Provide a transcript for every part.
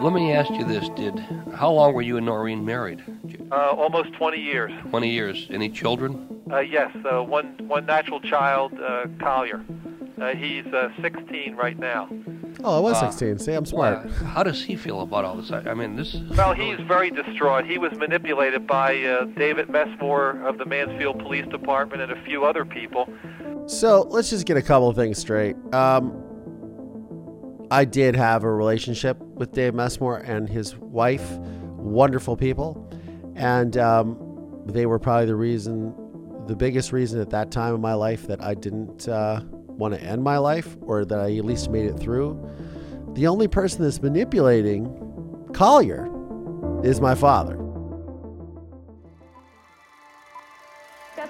let me ask you this: Did how long were you and Noreen married? Uh, almost 20 years. Twenty years. Any children? Uh, yes, uh, one one natural child, uh, Collier. Uh, he's uh, 16 right now. Oh, I was Uh, 16. See, I'm smart. Why- How does he feel about all this? I, I mean, this. Well, he's very distraught. He was manipulated by uh, David Messmore of the Mansfield Police Department and a few other people. So let's just get a couple of things straight. Um, I did have a relationship with Dave Messmore and his wife, wonderful people, and um, they were probably the reason, the biggest reason at that time in my life that I didn't uh, want to end my life or that I at least made it through. The only person that's manipulating Collier is my father.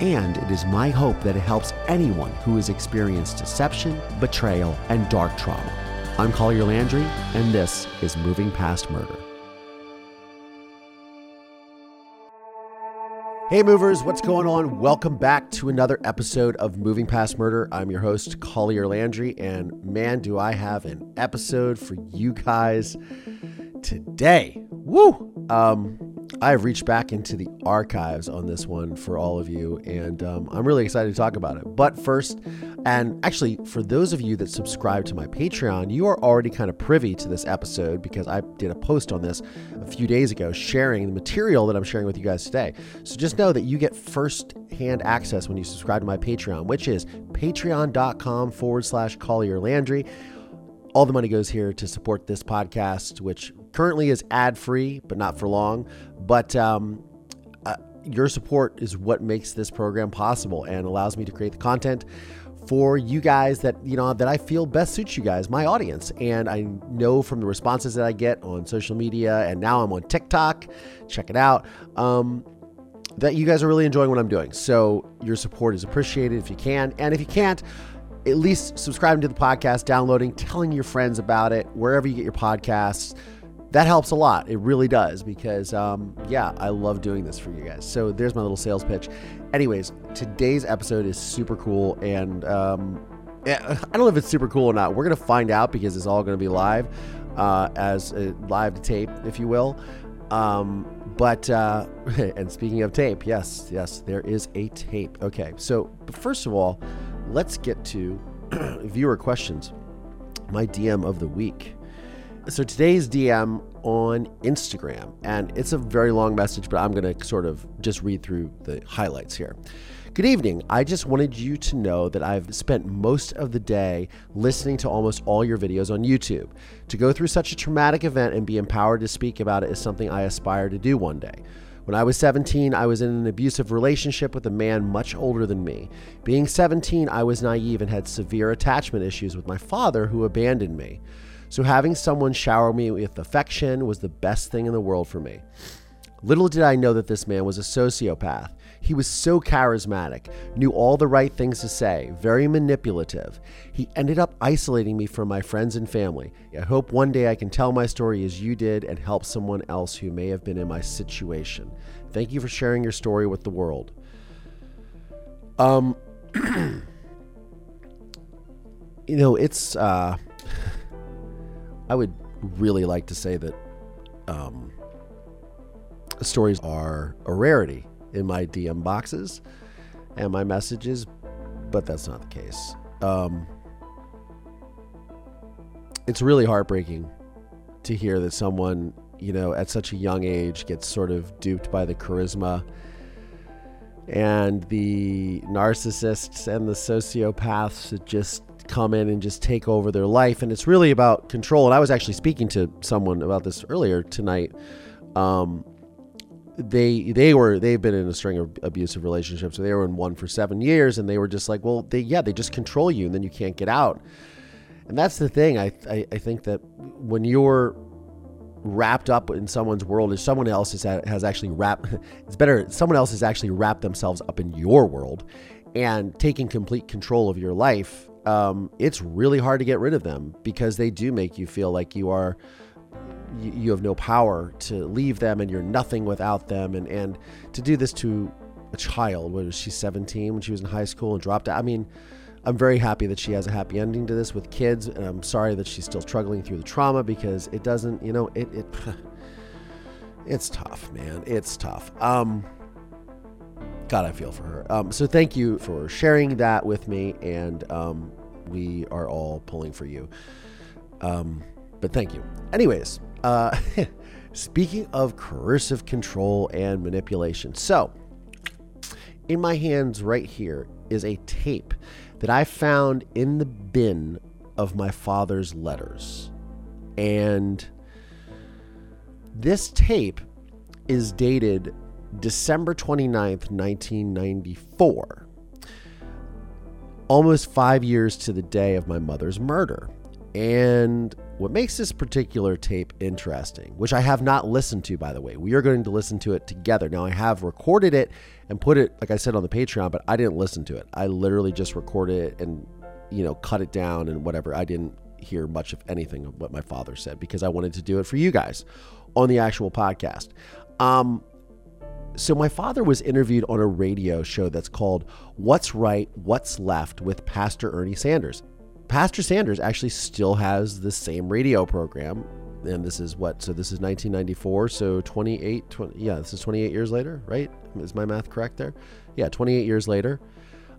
and it is my hope that it helps anyone who has experienced deception, betrayal, and dark trauma. I'm Collier Landry, and this is Moving Past Murder. Hey movers, what's going on? Welcome back to another episode of Moving Past Murder. I'm your host, Collier Landry, and man, do I have an episode for you guys today. Woo! Um, I've reached back into the archives on this one for all of you, and um, I'm really excited to talk about it. But first, and actually, for those of you that subscribe to my Patreon, you are already kind of privy to this episode because I did a post on this a few days ago sharing the material that I'm sharing with you guys today. So just know that you get first hand access when you subscribe to my Patreon, which is patreon.com forward slash Collier Landry. All the money goes here to support this podcast, which currently is ad free, but not for long. But um, uh, your support is what makes this program possible and allows me to create the content for you guys that you know that I feel best suits you guys, my audience. And I know from the responses that I get on social media, and now I'm on TikTok. Check it out. Um, that you guys are really enjoying what I'm doing. So your support is appreciated if you can, and if you can't at least subscribing to the podcast, downloading, telling your friends about it, wherever you get your podcasts. That helps a lot. It really does because, um, yeah, I love doing this for you guys. So there's my little sales pitch. Anyways, today's episode is super cool. And um, I don't know if it's super cool or not. We're going to find out because it's all going to be live uh, as a live to tape, if you will. Um, but, uh, and speaking of tape, yes, yes, there is a tape. Okay. So, first of all, let's get to viewer questions. My DM of the week. So today's DM on Instagram, and it's a very long message, but I'm going to sort of just read through the highlights here. Good evening. I just wanted you to know that I've spent most of the day listening to almost all your videos on YouTube. To go through such a traumatic event and be empowered to speak about it is something I aspire to do one day. When I was 17, I was in an abusive relationship with a man much older than me. Being 17, I was naive and had severe attachment issues with my father, who abandoned me. So, having someone shower me with affection was the best thing in the world for me. Little did I know that this man was a sociopath. He was so charismatic, knew all the right things to say, very manipulative. He ended up isolating me from my friends and family. I hope one day I can tell my story as you did and help someone else who may have been in my situation. Thank you for sharing your story with the world. Um, you know, it's, uh, I would really like to say that, um, stories are a rarity in my DM boxes and my messages, but that's not the case. Um, it's really heartbreaking to hear that someone, you know, at such a young age gets sort of duped by the charisma and the narcissists and the sociopaths that just come in and just take over their life. And it's really about control. And I was actually speaking to someone about this earlier tonight. Um, they they were they've been in a string of abusive relationships. So they were in one for seven years, and they were just like, well, they yeah, they just control you, and then you can't get out. And that's the thing. I I, I think that when you're wrapped up in someone's world if someone else has actually wrapped it's better someone else has actually wrapped themselves up in your world and taking complete control of your life um, it's really hard to get rid of them because they do make you feel like you are you, have no power to leave them and you're nothing without them and and to do this to a child what was she 17 when she was in high school and dropped out i mean I'm very happy that she has a happy ending to this with kids, and I'm sorry that she's still struggling through the trauma because it doesn't, you know, it it it's tough, man. It's tough. Um, God, I feel for her. Um, so thank you for sharing that with me, and um, we are all pulling for you. Um, but thank you. Anyways, uh, speaking of coercive control and manipulation, so in my hands right here is a tape that I found in the bin of my father's letters. And this tape is dated December 29th, 1994. Almost five years to the day of my mother's murder. And what makes this particular tape interesting, which I have not listened to, by the way, we are going to listen to it together. Now, I have recorded it and put it, like I said, on the Patreon, but I didn't listen to it. I literally just recorded it and, you know, cut it down and whatever. I didn't hear much of anything of what my father said because I wanted to do it for you guys on the actual podcast. Um, so my father was interviewed on a radio show that's called What's Right, What's Left with Pastor Ernie Sanders. Pastor Sanders actually still has the same radio program. And this is what? So this is 1994. So 28, 20, yeah, this is 28 years later, right? Is my math correct there? Yeah, 28 years later.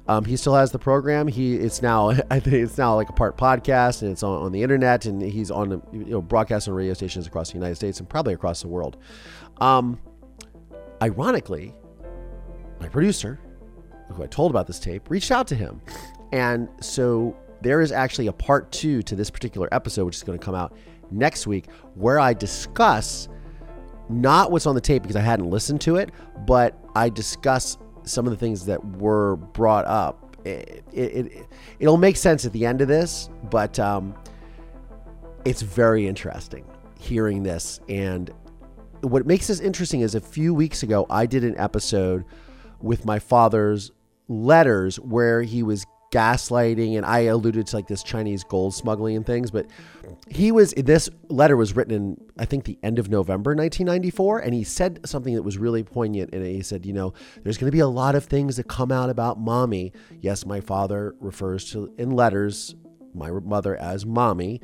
Um, he still has the program. He it's now I think it's now like a part podcast and it's on, on the internet and he's on you know broadcast on radio stations across the United States and probably across the world. Um, ironically, my producer, who I told about this tape, reached out to him, and so there is actually a part two to this particular episode, which is going to come out next week, where I discuss not what's on the tape because I hadn't listened to it, but I discuss some of the things that were brought up. It, it, it, will make sense at the end of this, but um, it's very interesting hearing this. And what makes this interesting is a few weeks ago, I did an episode with my father's letters where he was gaslighting and I alluded to like this Chinese gold smuggling and things, but he was this letter was written in I think the end of November 1994 and he said something that was really poignant and he said, you know, there's going to be a lot of things that come out about mommy. Yes, my father refers to in letters my mother as mommy.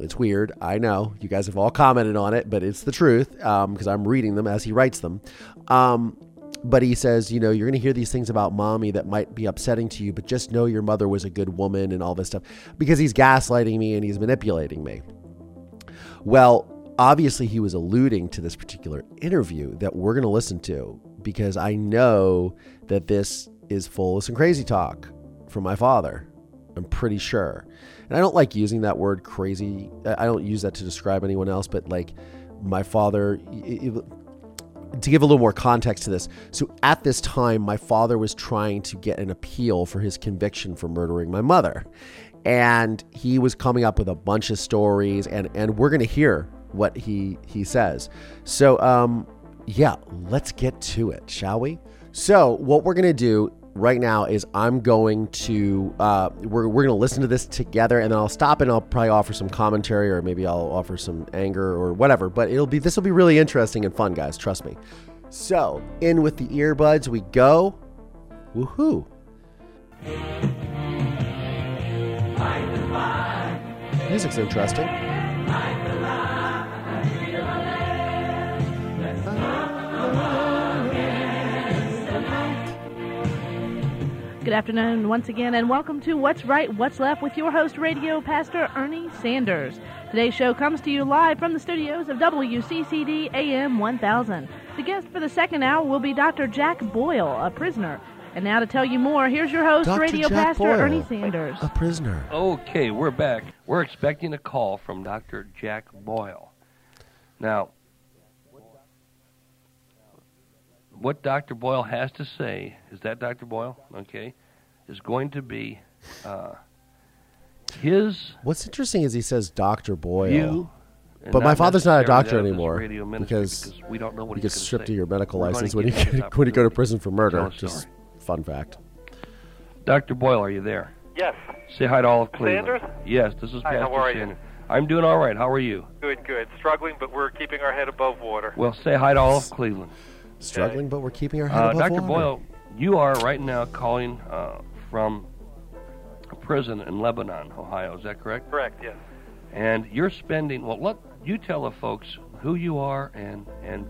It's weird. I know you guys have all commented on it, but it's the truth because um, I'm reading them as he writes them. Um, but he says, you know, you're going to hear these things about mommy that might be upsetting to you, but just know your mother was a good woman and all this stuff because he's gaslighting me and he's manipulating me. Well, obviously, he was alluding to this particular interview that we're going to listen to because I know that this is full of some crazy talk from my father. I'm pretty sure. And I don't like using that word crazy. I don't use that to describe anyone else, but like my father, to give a little more context to this, so at this time, my father was trying to get an appeal for his conviction for murdering my mother. And he was coming up with a bunch of stories, and, and we're going to hear what he, he says. So, um, yeah, let's get to it, shall we? So, what we're going to do right now is I'm going to uh, we're, we're going to listen to this together, and then I'll stop and I'll probably offer some commentary, or maybe I'll offer some anger or whatever. But it'll be this will be really interesting and fun, guys. Trust me. So in with the earbuds we go. Woohoo! Music's interesting. Good afternoon once again, and welcome to What's Right, What's Left with your host, Radio Pastor Ernie Sanders. Today's show comes to you live from the studios of WCCD AM 1000. The guest for the second hour will be Dr. Jack Boyle, a prisoner. And now to tell you more, here's your host, Dr. Radio Jack Pastor Boyle, Ernie Sanders. A prisoner. Okay, we're back. We're expecting a call from Dr. Jack Boyle. Now, what Dr. Boyle has to say, is that Dr. Boyle? Okay, is going to be uh, his What's interesting is he says Dr. Boyle. view And But my father's not a doctor that of this anymore radio ministry because we don't know what you he's get stripped say. of your medical We're license when you get, when you go to prison for murder. tell Just story. fun fact. Dr. Boyle, are you there? Yes. Say hi to all of Cleveland. Sanders? Yes, this is Hi, Pastor how are you? Sanders. I'm doing all right. How are you? Good, good. Struggling, but we're keeping our head above water. Well, say hi to all of Cleveland. Struggling, but we're keeping our head Uh, above Dr. water. Boyle, you are right now calling uh, from a prison in Lebanon, Ohio. Is that correct? Correct, yes. And you're spending. Well, let you tell the folks who you are and and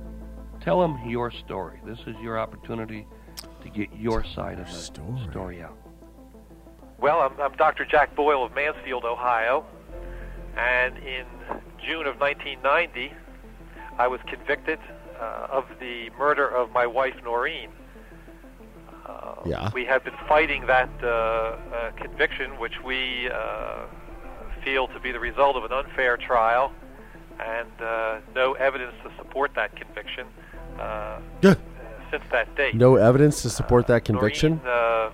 tell them your story. This is your opportunity to get your side of the Story. story out. Well, I'm, I'm Dr. Jack Boyle of Mansfield, Ohio, and in June of 1990, I was convicted uh, of the murder of my wife, Noreen. Uh, Yeah. We have been fighting that uh, uh, conviction, which we uh, feel to be the result of an unfair trial and uh, no evidence to support that conviction uh, since that date. No evidence to support that conviction. Noreen, uh,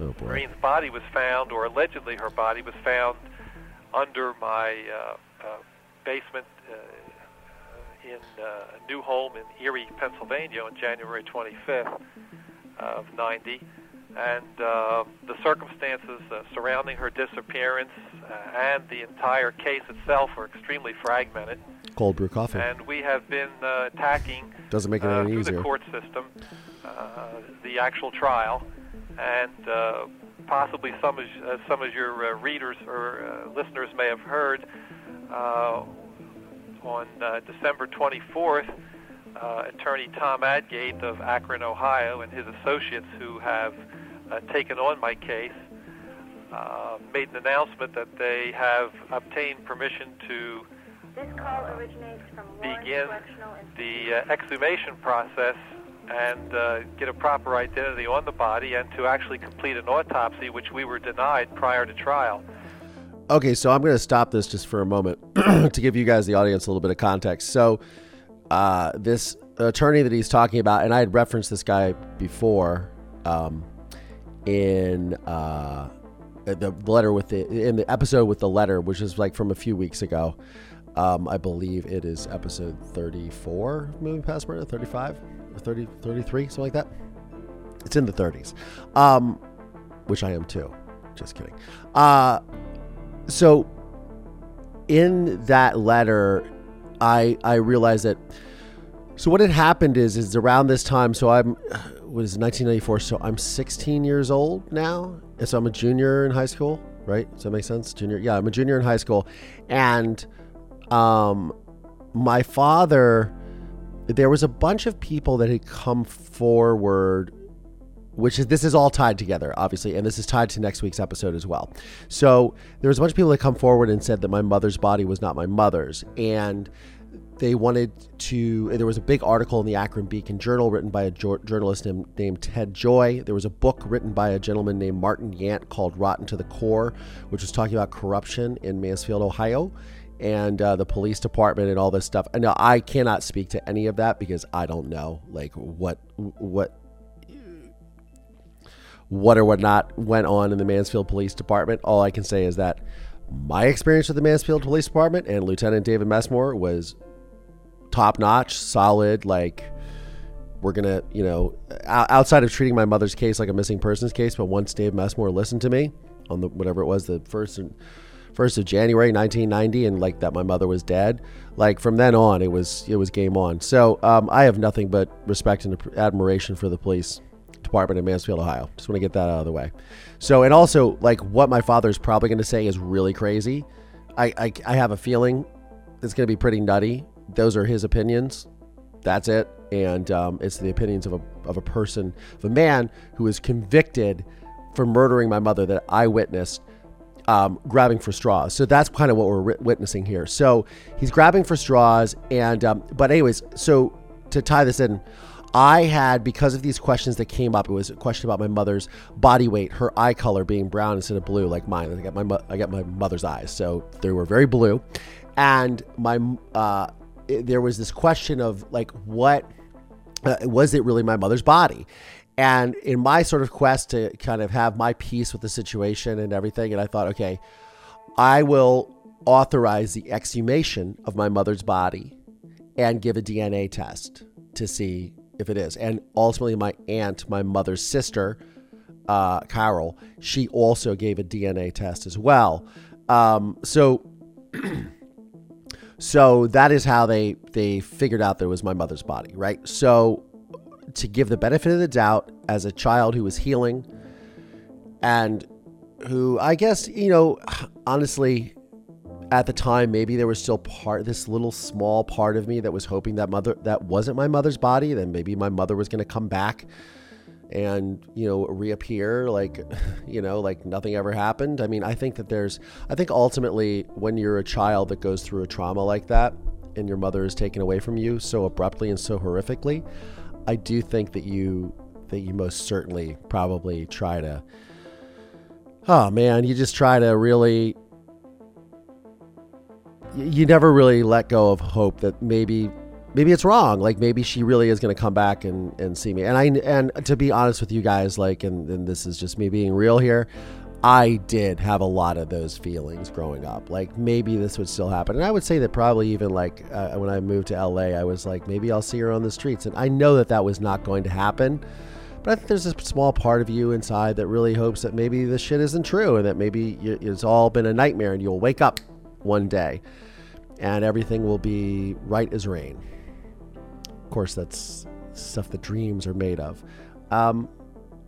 oh boy. Noreen's body was found, or allegedly her body was found, under my uh, uh, basement uh, in uh, a new home in Erie, Pennsylvania, on January 25th of 90. And uh, the circumstances uh, surrounding her disappearance uh, and the entire case itself are extremely fragmented. Cold brew coffee. And we have been uh, attacking Doesn't make it uh, any through easier. the court system, uh, the actual trial, and uh, possibly some of uh, some of your uh, readers or uh, listeners may have heard uh, on uh, December 24th. Uh, attorney Tom Adgate of Akron, Ohio, and his associates who have uh, taken on my case uh, made an announcement that they have obtained permission to This call originates from Lawrence begin the uh, exhumation process and uh, get a proper identity on the body and to actually complete an autopsy, which we were denied prior to trial. Okay, so I'm going to stop this just for a moment to give you guys, the audience, a little bit of context. So, uh, this attorney that he's talking about, and I had referenced this guy before um, in uh, the letter with the in the episode with the letter, which is like from a few weeks ago. Um, I believe it is episode 34, moving past murder, 35 or 30, 33, something like that. It's in the 30s, um, which I am too. Just kidding. Uh, so in that letter i i realized that so what had happened is is around this time so i'm was 1994 so i'm 16 years old now and so i'm a junior in high school right? Does that make sense? Junior yeah i'm a junior in high school. And um my father there was a bunch of people that had come forward which is this is all tied together obviously and this is tied to next week's episode as well so there was a bunch of people that come forward and said that my mother's body was not my mother's and they wanted to there was a big article in the akron beacon journal written by a jo- journalist named, named ted joy there was a book written by a gentleman named martin yant called rotten to the core which was talking about corruption in mansfield ohio and uh, the police department and all this stuff. And now I cannot speak to any of that because I don't know like what what what or what not went on in the Mansfield Police Department. All I can say is that my experience with the Mansfield Police Department and Lieutenant David Messmore was top notch, solid. Like we're gonna, you know, outside of treating my mother's case like a missing persons case, but once Dave Messmore listened to me on the whatever it was, the first and first of January 1990, and like that my mother was dead. Like from then on, it was it was game on. So um, I have nothing but respect and admiration for the police department in Mansfield, Ohio. Just want to get that out of the way. So, and also, like, what my father's probably going to say is really crazy. I, I, I have a feeling it's going to be pretty nutty. Those are his opinions. That's it. And um, it's the opinions of a, of a person, of a man who is convicted for murdering my mother that I witnessed um, grabbing for straws. So that's kind of what we're witnessing here. So he's grabbing for straws. And, um, but, anyways, so to tie this in, I had, because of these questions that came up, it was a question about my mother's body weight, her eye color being brown instead of blue, like mine. I got my, I got my mother's eyes. So they were very blue. And my, uh, it- there was this question of like, what, uh, was it really my mother's body? And in my sort of quest to kind of have my peace with the situation and everything, and I thought, okay, I will authorize the exhumation of my mother's body and give a DNA test to see if it is. And ultimately, my aunt, my mother's sister, uh, Carol, she also gave a DNA test as well. Um, so, so that is how they they figured out that it was my mother's body, right? So, to give the benefit of the doubt, as a child who was healing, and who I guess you know, honestly, at the time maybe there was still part this little small part of me that was hoping that mother that wasn't my mother's body then maybe my mother was going to come back and you know reappear like you know like nothing ever happened. I mean i think that there's i think ultimately when you're a child that goes through a trauma like that and your mother is taken away from you so abruptly and so horrifically i do think that you that you most certainly probably try to oh man you just try to really you never really let go of hope that maybe maybe it's wrong. Like maybe she really is going to come back and, and see me. And i and to be honest with you guys like and, and this is just me being real here i did have a lot of those feelings growing up. Like maybe this would still happen. And i would say that probably even like uh, when i moved to la i was like maybe i'll see her on the streets. And i know that that was not going to happen but I think there's a small part of you inside that really hopes that maybe this shit isn't true and that maybe it's all been a nightmare and you'll wake up one day and everything will be right as rain. Of course, that's stuff that dreams are made of. Um,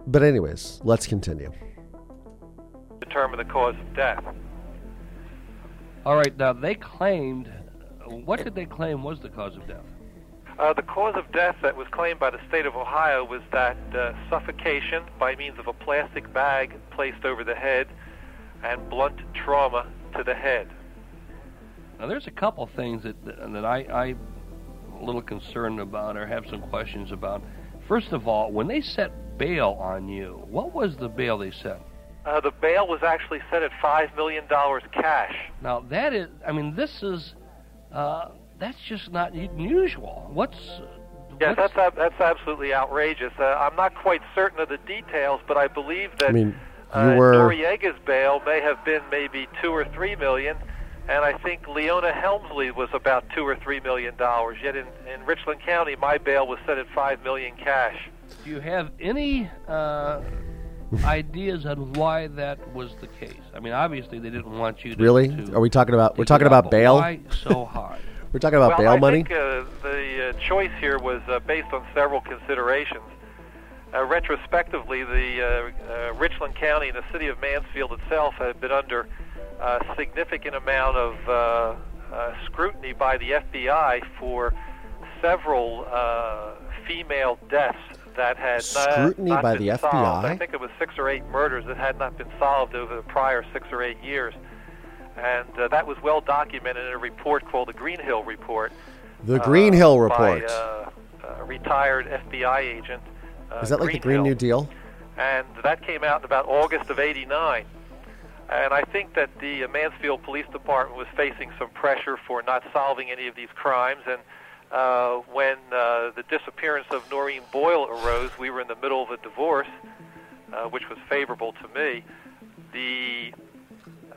but, anyways, let's continue. Determine the cause of death. All right, now they claimed. What did they claim was the cause of death? Uh, the cause of death that was claimed by the state of Ohio was that uh, suffocation by means of a plastic bag placed over the head and blunt trauma to the head. Now, there's a couple things that that I, I'm a little concerned about or have some questions about. First of all, when they set bail on you, what was the bail they set? Uh, the bail was actually set at five million dollars cash. Now that is, I mean, this is uh, that's just not unusual. What's Yes, what's, that's that's absolutely outrageous. Uh, I'm not quite certain of the details, but I believe that I mean, you uh, were Noriega's bail may have been maybe two or three million, and I think Leona Helmsley was about two or three million dollars. Yet in, in Richland County, my bail was set at five million cash. Do you have any uh, ideas on why that was the case? I mean, obviously they didn't want you to. really? to Are we talking about? We're talking about bail. Why so high? We're talking about well, bail I money. think uh, the uh, choice here was uh, based on several considerations. Uh, retrospectively, the uh, uh, Richland County and the city of Mansfield itself had been under a significant amount of uh, uh, scrutiny by the FBI for several uh, female deaths that had not- Scrutiny not by been the solved. FBI? I think it was six or eight murders that had not been solved over the prior six or eight years. And uh, that was well documented in a report called the Greenhill Report. The Green Hill uh, Report. By uh, a retired FBI agent. Is that like the Green Greenhill New Deal? and that came out in about August of '89. And I think that the uh, Mansfield Police Department was facing some pressure for not solving any of these crimes. And uh, when uh, the disappearance of Noreen Boyle arose, we were in the middle of a divorce, uh, which was favorable to me. The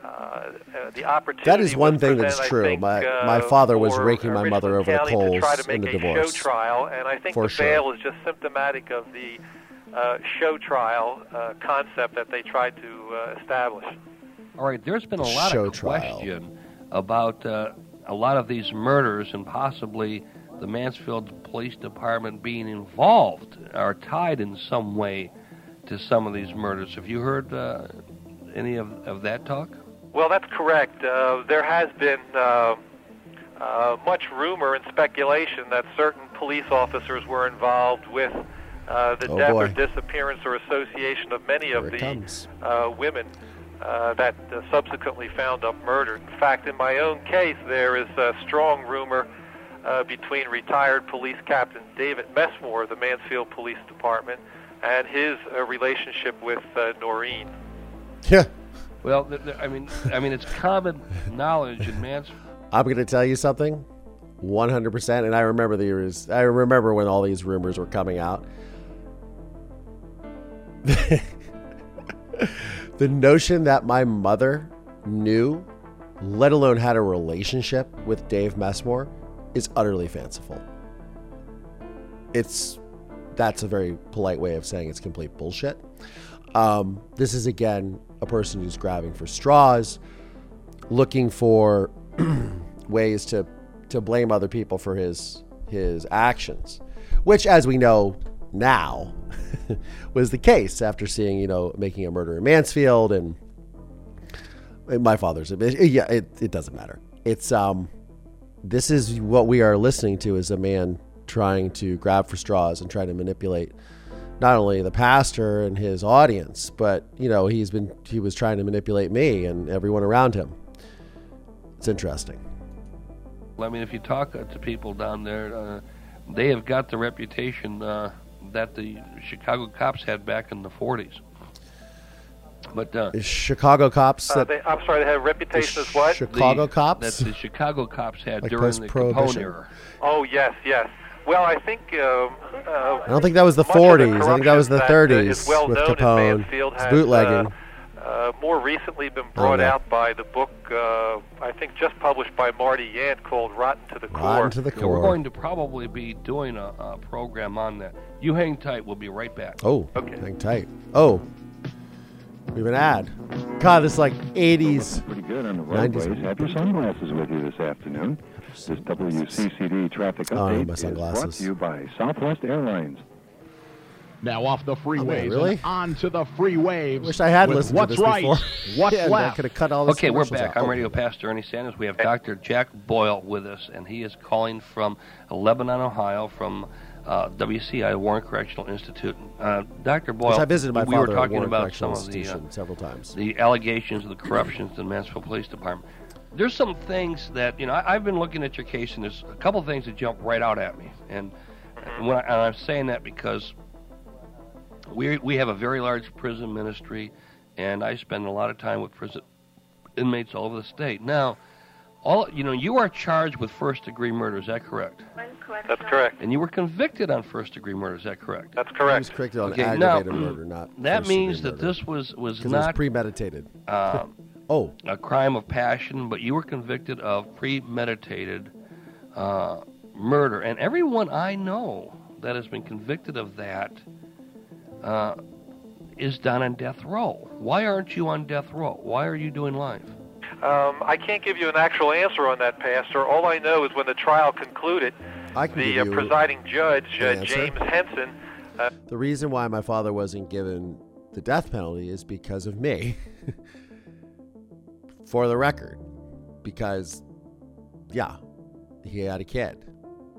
uh, the opportunity That is one thing that's true. think, My- uh, my father was raking my mother over the County to try coals to in the a divorce. show trial, and I think For the sure. bail is just symptomatic of the uh, show trial uh, concept that they tried to uh, establish. All right, there's been a lot Show of trial. question about uh, a lot of these murders and possibly the Mansfield Police Department being involved or tied in some way to some of these murders. Have you heard uh, any of, of that talk? Well, that's correct. Uh, there has been uh, uh, much rumor and speculation that certain police officers were involved with uh, the Oh, death boy. or disappearance or association of many of Here it the uh, women uh, that uh, subsequently found up murdered. In fact, in my own case, there is a strong rumor uh, between retired police captain David Messmore of the Mansfield Police Department and his uh, relationship with uh, Noreen. Yeah. Well, th- th- I mean, I mean, it's common knowledge in Mansfield. I'm going to tell you something. 100%. And I remember the years. I remember when all these rumors were coming out. the notion that my mother knew let alone had a relationship with Dave Messmore, is utterly fanciful. It's that's a very polite way of saying it's complete bullshit. Um, this is again a person who's grabbing for straws, looking for ways to to blame other people for his his actions, which, as we know now, was the case after seeing you know making a murder in Mansfield and my father's. Yeah, it, it doesn't matter. It's um, this is what we are listening to is a man trying to grab for straws and trying to manipulate not only the pastor and his audience, but you know he's been he was trying to manipulate me and everyone around him. It's interesting. I mean, if you talk to people down there, uh, they have got the reputation uh, that the Chicago cops had back in the 40s. But uh, Chicago cops. Uh, they, I'm sorry, they have a reputation as what? Chicago the, cops. That the Chicago cops had like during the Capone era. Oh yes, yes. Well, I think. Uh, uh, I don't think that was the 40s. I think that was the 30s well with Capone. It's bootlegging. Uh, more recently been brought Oh, yeah. out by the book, uh, I think just published by Marty Yant called Rotten to the Core. Rotten to the Yeah, we're going to probably be doing a, a program on that. You hang tight. We'll be right back. Oh, Okay. hang tight. Oh, we have an ad. God, this is like 80s. Pretty good on the 90s. roadways. Have your sunglasses with you this afternoon. This WCCD traffic Oh, I need update is brought to you by Southwest Airlines. Now off the freeways Oh, really? onto the free waves. Wish I had listened what's to this right, before. what's yeah, I left. could have cut all this. Okay, we're back. out. I'm Radio Pastor Ernie Sanders. We have Dr. Jack Boyle with us, and he is calling from Lebanon, Ohio, from uh, WCI, Warren Correctional Institute. Uh, Dr. Boyle, Which I visited my we were talking about some of the, uh, several times. the allegations of the corruptions in the Mansfield Police Department. There's some things that you know. I, I've been looking at your case, and there's a couple things that jump right out at me, and when I, and I'm saying that because we we have a very large prison ministry, and I spend a lot of time with prison inmates all over the state. Now, all you know, you are charged with first degree murder. Is that correct? That's correct. And you were convicted on first degree murder. Is that correct? That's He correct. was convicted on Okay, aggravated now, murder, not That means that murder. this was was 'Cause it was not premeditated. uh, Oh, a crime of passion, but you were convicted of premeditated uh, murder. And everyone I know that has been convicted of that uh, is done on death row. Why aren't you on death row? Why are you doing life? Um, I can't give you an actual answer on that, Pastor. All I know is when the trial concluded, I the uh, presiding judge, uh. James Henson, uh, the reason why my father wasn't given the death penalty is because of me. For the record, because yeah, he had a kid,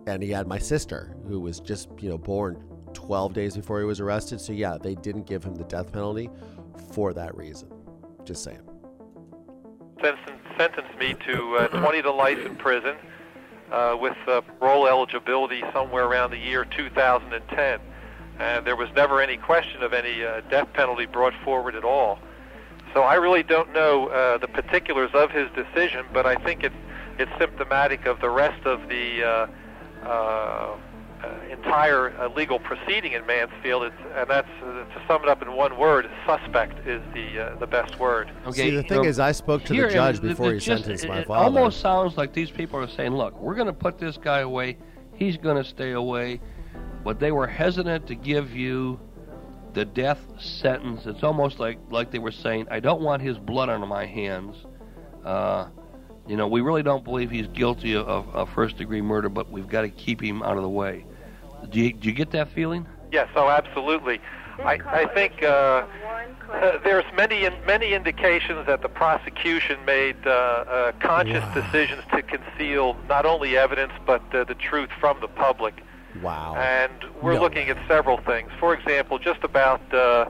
and he had my sister who was just you know born 12 days before he was arrested. So yeah, they didn't give him the death penalty for that reason. Just saying. sen- sentenced me to uh, 20 to life in prison uh, with uh, parole eligibility somewhere around the year 2010. And there was never any question of any uh, death penalty brought forward at all. So I really don't know uh, the particulars of his decision, but I think it's symptomatic of the rest of the uh, entire uh, legal proceeding in Mansfield. It's, and that's uh, to sum it up in one word: suspect is the uh, the best word. Okay, See, the you thing know, is, I spoke to the judge it- before it he just- sentenced it, my father. it almost sounds like these people are saying, "Look, we're going to put this guy away. He's going to stay away," but they were hesitant to give you the death sentence. It's almost like like they were saying, "I don't want his blood on my hands." Uh, you know, we really don't believe he's guilty of, of, of first degree murder, but we've got to keep him out of the way. Do you, do you get that feeling? Yes, oh, absolutely. I, I think uh, uh, there's many in, many indications that the prosecution made uh, uh, conscious decisions to conceal not only evidence but uh, the truth from the public. Wow. And we're No. looking at several things. For example, just about uh,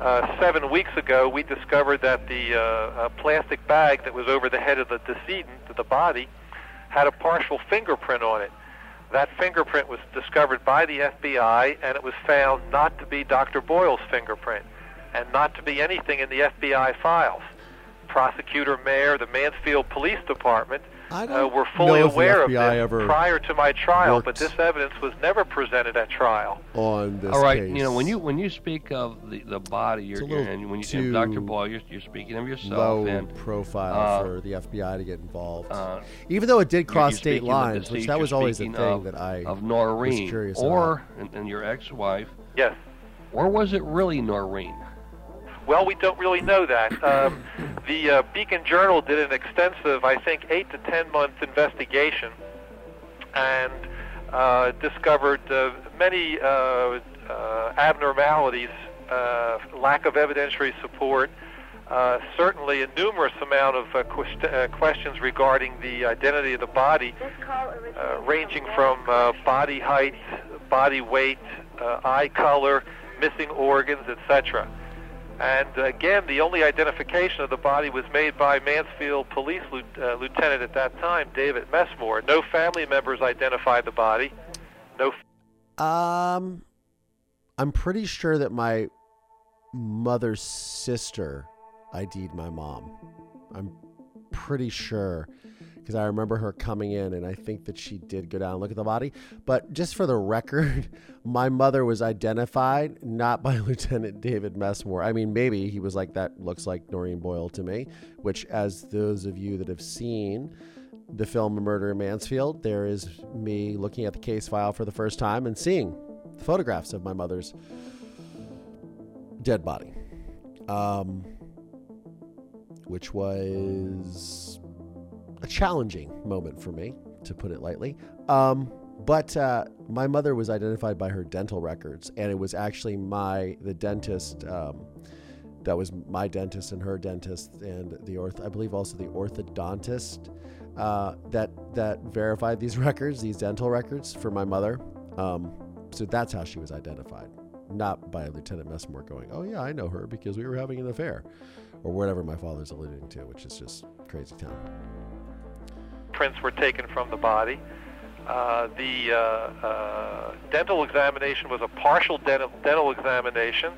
uh, seven weeks ago, we discovered that the uh, uh, plastic bag that was over the head of the decedent, the body, had a partial fingerprint on it. That fingerprint was discovered by the FBI, and it was found not to be Dr. Boyle's fingerprint, and not to be anything in the FBI files. prosecutor Mayer, the Mansfield Police Department uh, don't were fully know if the aware of this ever prior to my trial, but this evidence was never presented at trial. on this All right, case. you know when you when you speak of the, the body, you're, a you're and when you say Dr. Boyle, you're, you're speaking of yourself low and profile uh, for the FBI to get involved, uh, even though it did you're- cross you're state speaking of the lines, which that was always a thing of, that I of was Noreen curious or and, and your ex-wife, Yes. or was it really Noreen? Well, we don't really know that. Um, the uh, Beacon Journal did an extensive, I think, eight to ten month investigation and uh, discovered uh, many uh, uh, abnormalities, uh, lack of evidentiary support, uh, certainly a numerous amount of uh, quest- uh, questions regarding the identity of the body, uh, ranging from uh, body height, body weight, uh, eye color, missing organs, etc. And again, the only identification of the body was made by Mansfield Police uh, Lieutenant at that time, David Messmore. No family members identified the body. No. Um, I'm pretty sure that my mother's sister ID'd my mom. I'm pretty sure because I remember her coming in, and I think that she did go down and look at the body. But just for the record, my mother was identified not by Lieutenant David Messmore. I mean, maybe he was like that. Looks like Noreen Boyle to me. Which, as those of you that have seen the film Murder in Mansfield, there is me looking at the case file for the first time and seeing the photographs of my mother's dead body, um, which was a challenging moment for me, to put it lightly. Um, but uh, my mother was identified by her dental records, and it was actually my the dentist. Um, that was my dentist and her dentist, and the orth. I believe also the orthodontist uh, that that verified these records, these dental records for my mother. Um, so that's how she was identified, not by Lieutenant Messmore going, "Oh yeah, I know her because we were having an affair," or whatever my father's alluding to, which is just crazy town. Prints were taken from the body. Uh, the uh, uh, dental examination was a partial dental, dental examination.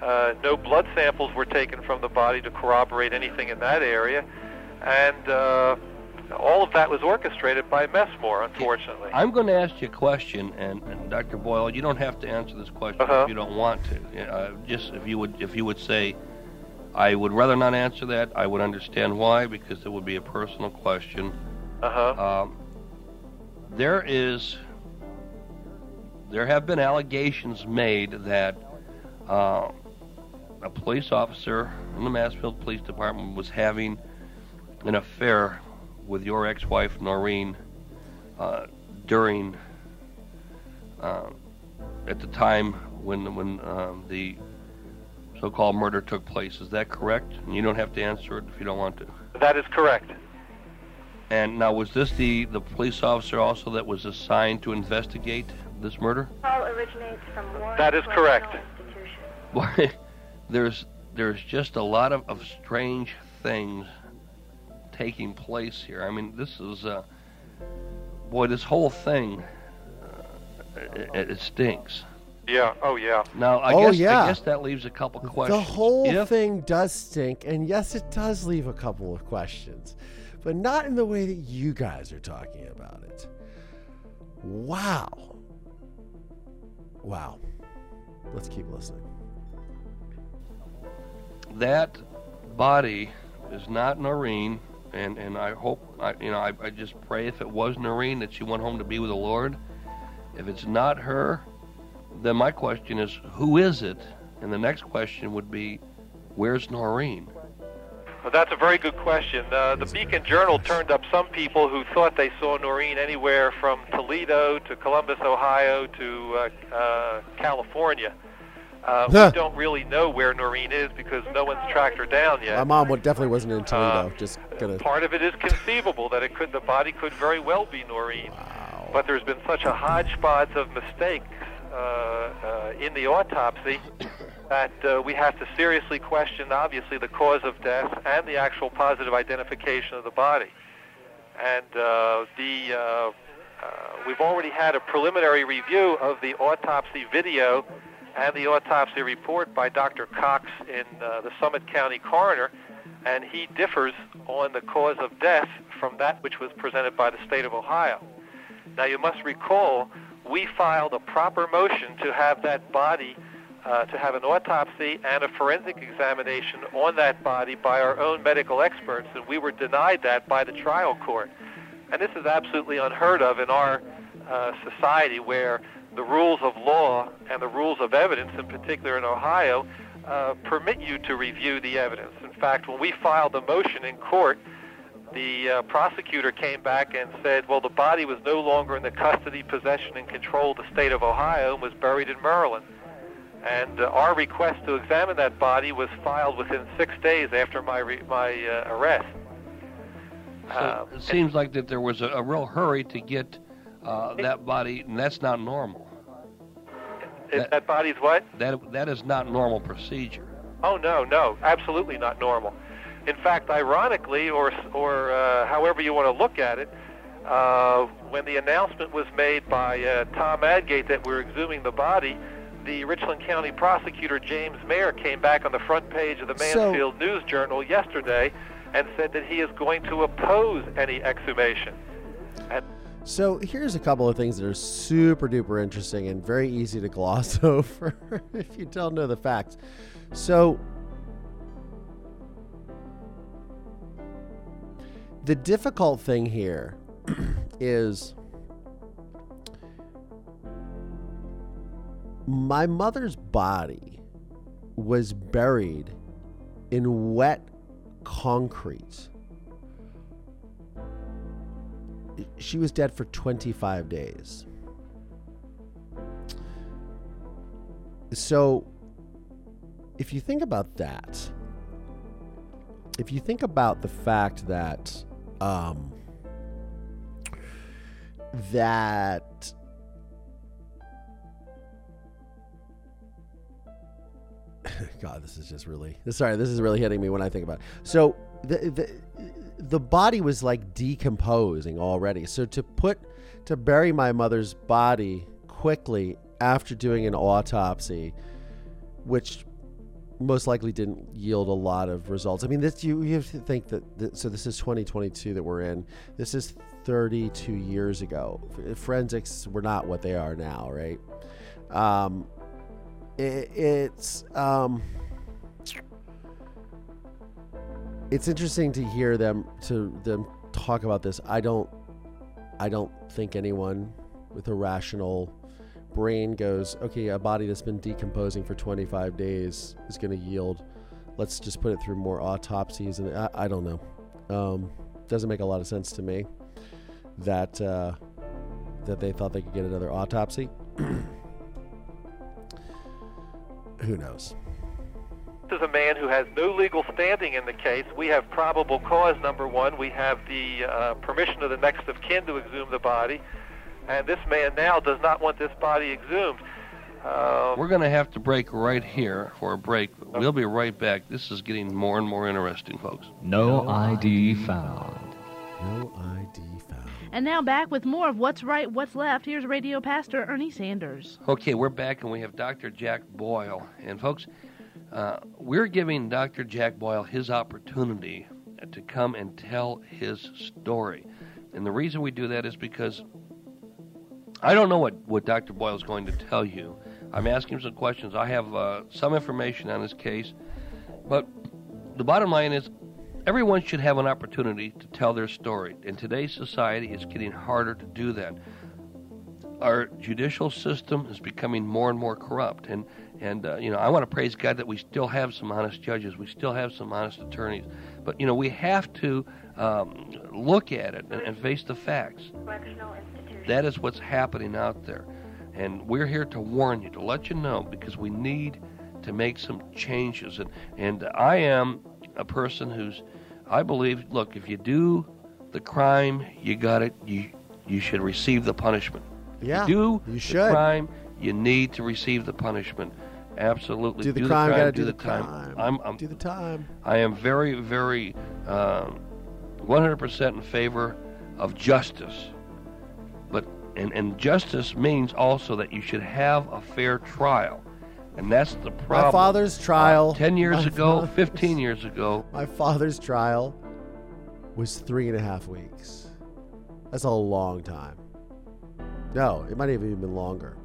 Uh, no blood samples were taken from the body to corroborate anything in that area. And uh, all of that was orchestrated by Messmore, unfortunately. I'm going to ask you a question, and, and Dr. Boyle, you don't have to answer this question Uh-huh. if you don't want to. Uh, just if you would, if you would say, I would rather not answer that. I would understand why, because it would be a personal question. Uh-huh. Um, there is, there have been allegations made that uh, a police officer in the Mansfield Police Department was having an affair with your ex-wife Noreen uh, during uh, at the time when when um, the so-called murder took place. Is that correct? And you don't have to answer it if you don't want to. That is correct. And now, was this the the police officer also that was assigned to investigate this murder? Call originates from Warren That is correct. Boy, there's there's just a lot of, of strange things taking place here. I mean, this is uh, boy, this whole thing uh, it, it stinks. Yeah. Oh, yeah. Now, I Oh, guess yeah. I guess that leaves a couple questions. The whole If- thing does stink, and yes, it does leave a couple of questions, but not in the way that you guys are talking about it. Wow. Wow. Let's keep listening. that body is not Noreen, and, and I hope, I, you know, I, I just pray if it was Noreen that she went home to be with the Lord. If it's not her, then my question is, who is it? And the next question would be, where's Noreen? Well, that's a very good question. Uh, the Beacon Journal turned up some people who thought they saw Noreen anywhere from Toledo to Columbus, Ohio to uh, uh, California. Uh, Huh. we don't really know where Noreen is because no one's tracked her down yet. My mom would definitely wasn't in Toledo. just gonna. Part of it is conceivable that it could, the body could very well be Noreen, but there's been such a hodgepodge of mistakes uh, uh, in the autopsy that uh, we have to seriously question, obviously, the cause of death and the actual positive identification of the body. And uh, the uh, uh, we've already had a preliminary review of the autopsy video and the autopsy report by Dr. Cox in uh, the Summit County coroner. and he differs on the cause of death from that which was presented by the state of Ohio. Now, you must recall we filed a proper motion to have that body, uh, to have an autopsy and a forensic examination on that body by our own medical experts, and we were denied that by the trial court. And this is absolutely unheard of in our uh, society where the rules of law and the rules of evidence, in particular in Ohio, uh, permit you to review the evidence. In fact, when we filed the motion in court, the uh, prosecutor came back and said, well, the body was no longer in the custody, possession, and control of the state of Ohio and was buried in Maryland. And uh, our request to examine that body was filed within six days after my re- my uh, arrest. So it seems like that there was a, a real hurry to get uh, that body, and that's not normal. That, that body's what? That that is not normal procedure. Oh no, no, absolutely not normal. In fact, ironically, or or uh, however you want to look at it, uh, when the announcement was made by uh, Tom Adgate that we're exhuming the body, the Richland County prosecutor James Mayer came back on the front page of the Mansfield so, News Journal yesterday and said that he is going to oppose any exhumation. And so here's a couple of things that are super duper interesting and very easy to gloss over if you don't know the facts. So the difficult thing here is my mother's body was buried in wet concrete. She was dead for 25 days. So, if you think about that, if you think about the fact that um, that God, this is just really sorry. This is really hitting me when I think about it. So the the the body was like decomposing already. So to put to bury my mother's body quickly after doing an autopsy, which most likely didn't yield a lot of results. I mean, this you, you have to think that, that so this is 2022 that we're in. This is 32 years ago. Forensics were not what they are now, right? Um, it, it's um, it's interesting to hear them to them talk about this. I don't I don't think anyone with a rational brain goes, okay, a body that's been decomposing for 25 days is going to yield. Let's just put it through more autopsies, and I, I don't know. Um, doesn't make a lot of sense to me that uh, that they thought they could get another autopsy. Who knows? This is a man who has no legal standing in the case. We have probable cause, number one. We have the uh, permission of the next of kin to exhume the body and this man now does not want this body exhumed. Um, We're going to have to break right here for a break. We'll be right back. This is getting more and more interesting, folks. No, ID found. No ID found. And now back with more of What's Right, What's Left. Here's Radio Pastor Ernie Sanders. Okay, we're back and we have Dr. Jack Boyle. And, folks, uh, we're giving Dr. Jack Boyle his opportunity to come and tell his story. And the reason we do that is because I don't know what, what Dr. Boyle is going to tell you. I'm asking him some questions. I have uh, some information on his case. But the bottom line is everyone should have an opportunity to tell their story. and today's society, is getting harder to do that. Our judicial system is becoming more and more corrupt. And, and uh, you know, I want to praise God that we still have some honest judges. We still have some honest attorneys. But, you know, we have to um, look at it and, and face the facts. That is what's happening out there. And we're here to warn you, to let you know, because we need to make some changes. And, and I am a person who's, I believe, look, if you do the crime, you got it, you, you should receive the punishment. Yeah, you do you should. the crime, you need to receive the punishment. Absolutely. Do the do crime, the gotta do, do the, the time. crime. I'm, I'm, do the time. I am very, very, um, 100% in favor of justice. But and, and justice means also that you should have a fair trial. And that's the problem. My father's trial. Uh, 10 years ago, 15 years ago. My father's trial was three and a half weeks. That's a long time. No, it might have even been longer.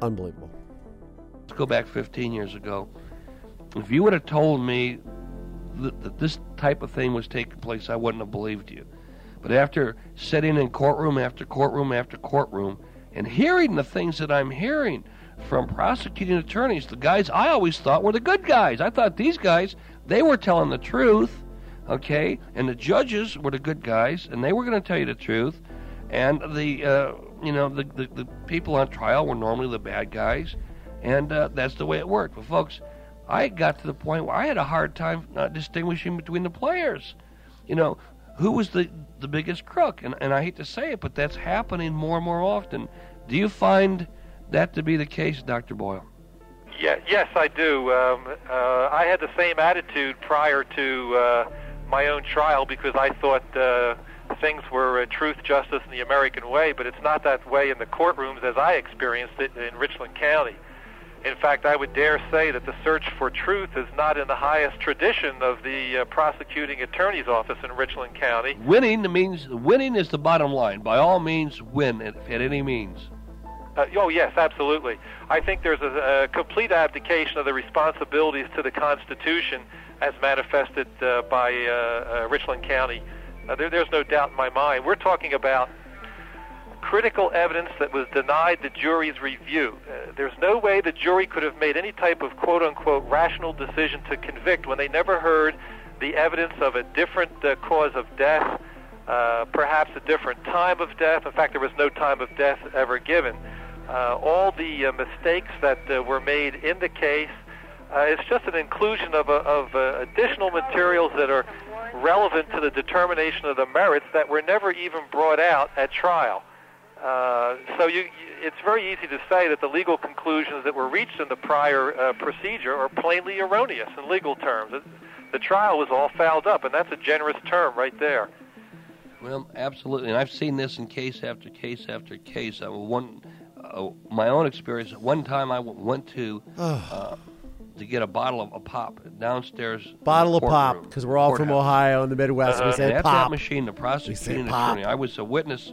Unbelievable. Let's go back 15 years ago. If you would have told me that, that this type of thing was taking place, I wouldn't have believed you. But after sitting in courtroom after courtroom after courtroom and hearing the things that I'm hearing from prosecuting attorneys, the guys I always thought were the good guys. I thought these guys, they were telling the truth, okay? And the judges were the good guys, and they were going to tell you the truth. And the, uh, you know, the, the, the people on trial were normally the bad guys, and uh, that's the way it worked. But folks, I got to the point where I had a hard time not distinguishing between the players. You know, who was the the biggest crook? And and I hate to say it, but that's happening more and more often. Do you find that to be the case, Dr. Boyle? Yeah, yes, I do. Um, uh, I had the same attitude prior to uh, my own trial because I thought uh, things were uh, truth, justice, and the American way, but it's not that way in the courtrooms as I experienced it in Richland County. In fact, I would dare say that the search for truth is not in the highest tradition of the uh, prosecuting attorney's office in Richland County. Winning means winning is the bottom line. By all means, win at, at any means. Uh, oh, yes, absolutely. I think there's a, a complete abdication of the responsibilities to the Constitution as manifested uh, by uh, uh, Richland County. Uh, there, there's no doubt in my mind. We're talking about critical evidence that was denied the jury's review. Uh, there's no way the jury could have made any type of quote unquote rational decision to convict when they never heard the evidence of a different uh, cause of death, uh, perhaps a different time of death. In fact, there was no time of death ever given. Uh, all the uh, mistakes that uh, were made in the case. Uh, it's just an inclusion of, uh, of uh, additional materials that are relevant to the determination of the merits that were never even brought out at trial. Uh, so you, it's very easy to say that the legal conclusions that were reached in the prior uh, procedure are plainly erroneous in legal terms. It, the trial was all fouled up, and that's a generous term right there. Well, absolutely, and I've seen this in case after case after case. I, one, uh, my own experience. One time I w- went to uh, to get a bottle of a pop downstairs. Bottle of pop, because we're all from. Ohio in the Midwest. we And say at pop. that machine, the prosecuting pop. attorney, I was a witness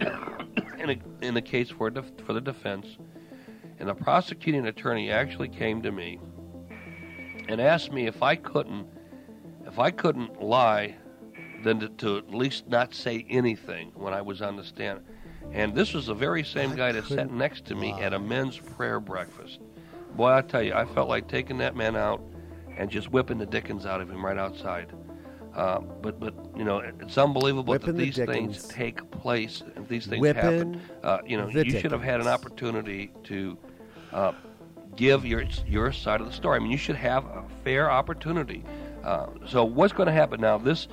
in a in a case for def, for the defense, and the prosecuting attorney actually came to me and asked me if I couldn't if I couldn't lie, then to, to at least not say anything when I was on the stand. And this was the very same guy that sat next to me at a men's prayer breakfast. Boy, I tell you, I felt like taking that man out and just whipping the dickens out of him right outside. Uh, but but you know it's unbelievable Whipping that these dickens. things take place and these things Whipping happen. Uh, you know the you should have had an opportunity to uh, give your your side of the story. I mean you should have a fair opportunity. Uh, so what's going to happen now? This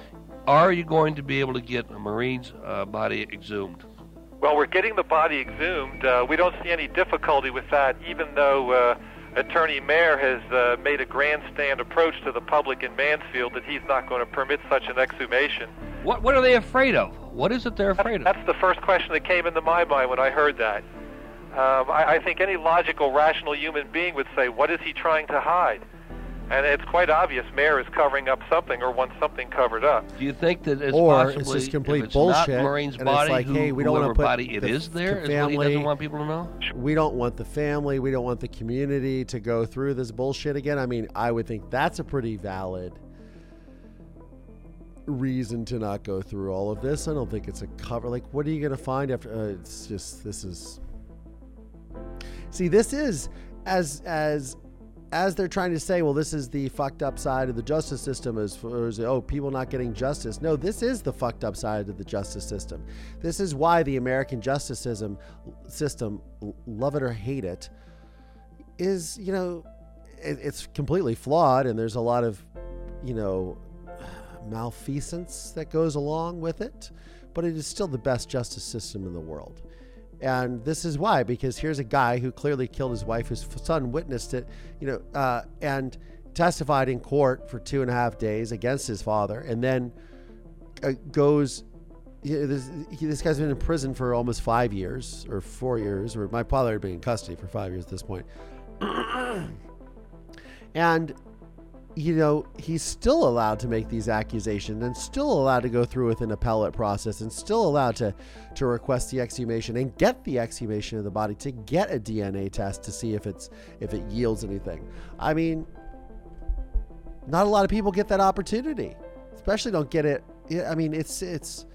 are you going to be able to get a Maureen's uh, body exhumed? Well, we're getting the body exhumed. Uh, we don't see any difficulty with that, even though uh, Attorney Mayer has uh, made a grandstand approach to the public in Mansfield that he's not going to permit such an exhumation. What what are they afraid of? What is it they're afraid of? That's the first question that came into my mind when I heard that. Um, I, I think any logical, rational human being would say, what is he trying to hide? And it's quite obvious Mayer is covering up something or wants something covered up. Do you think that it's or possibly it's just complete it's bullshit. not Maureen's and body, it's like, who, hey, we don't want to put body it the, is there, the is what he family. doesn't want people to know. We don't want the family. We don't want the community to go through this bullshit again. I mean, I would think that's a pretty valid reason to not go through all of this. I don't think it's a cover. Like, what are you going to find after? Uh, it's just this is. See, this is as as as they're trying to say. Well, this is the fucked up side of the justice system. As far as oh, people not getting justice. No, this is the fucked up side of the justice system. This is why the American justice system system, love it or hate it, is you know, it, it's completely flawed, and there's a lot of you know malfeasance that goes along with it, but it is still the best justice system in the world. And this is why, because here's a guy who clearly killed his wife, whose son witnessed it, you know, uh, and testified in court for two and a half days against his father, and then uh, goes yeah, this, he, this guy's been in prison for almost five years or four years, or my father had been in custody for five years at this point. and, you know, he's still allowed to make these accusations and still allowed to go through with an appellate process and still allowed to, to request the exhumation and get the exhumation of the body to get a DNA test to see if it's if it yields anything. I mean, not a lot of people get that opportunity, especially don't get it. I mean, it's it's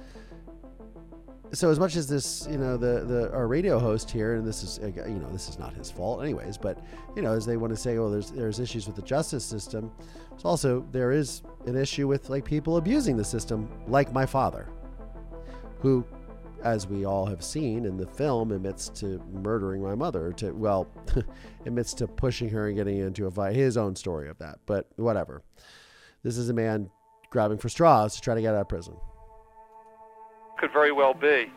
so as much as this, you know, the the our radio host here, and this is uh, you know this is not his fault, anyways. But you know, as they want to say, well, there's there's issues with the justice system. It's also there is an issue with like people abusing the system, like my father, who, as we all have seen in the film, admits to murdering my mother. To well, admits to pushing her and getting into a fight. His own story of that, but whatever. This is a man grabbing for straws to try to get out of prison could very well be.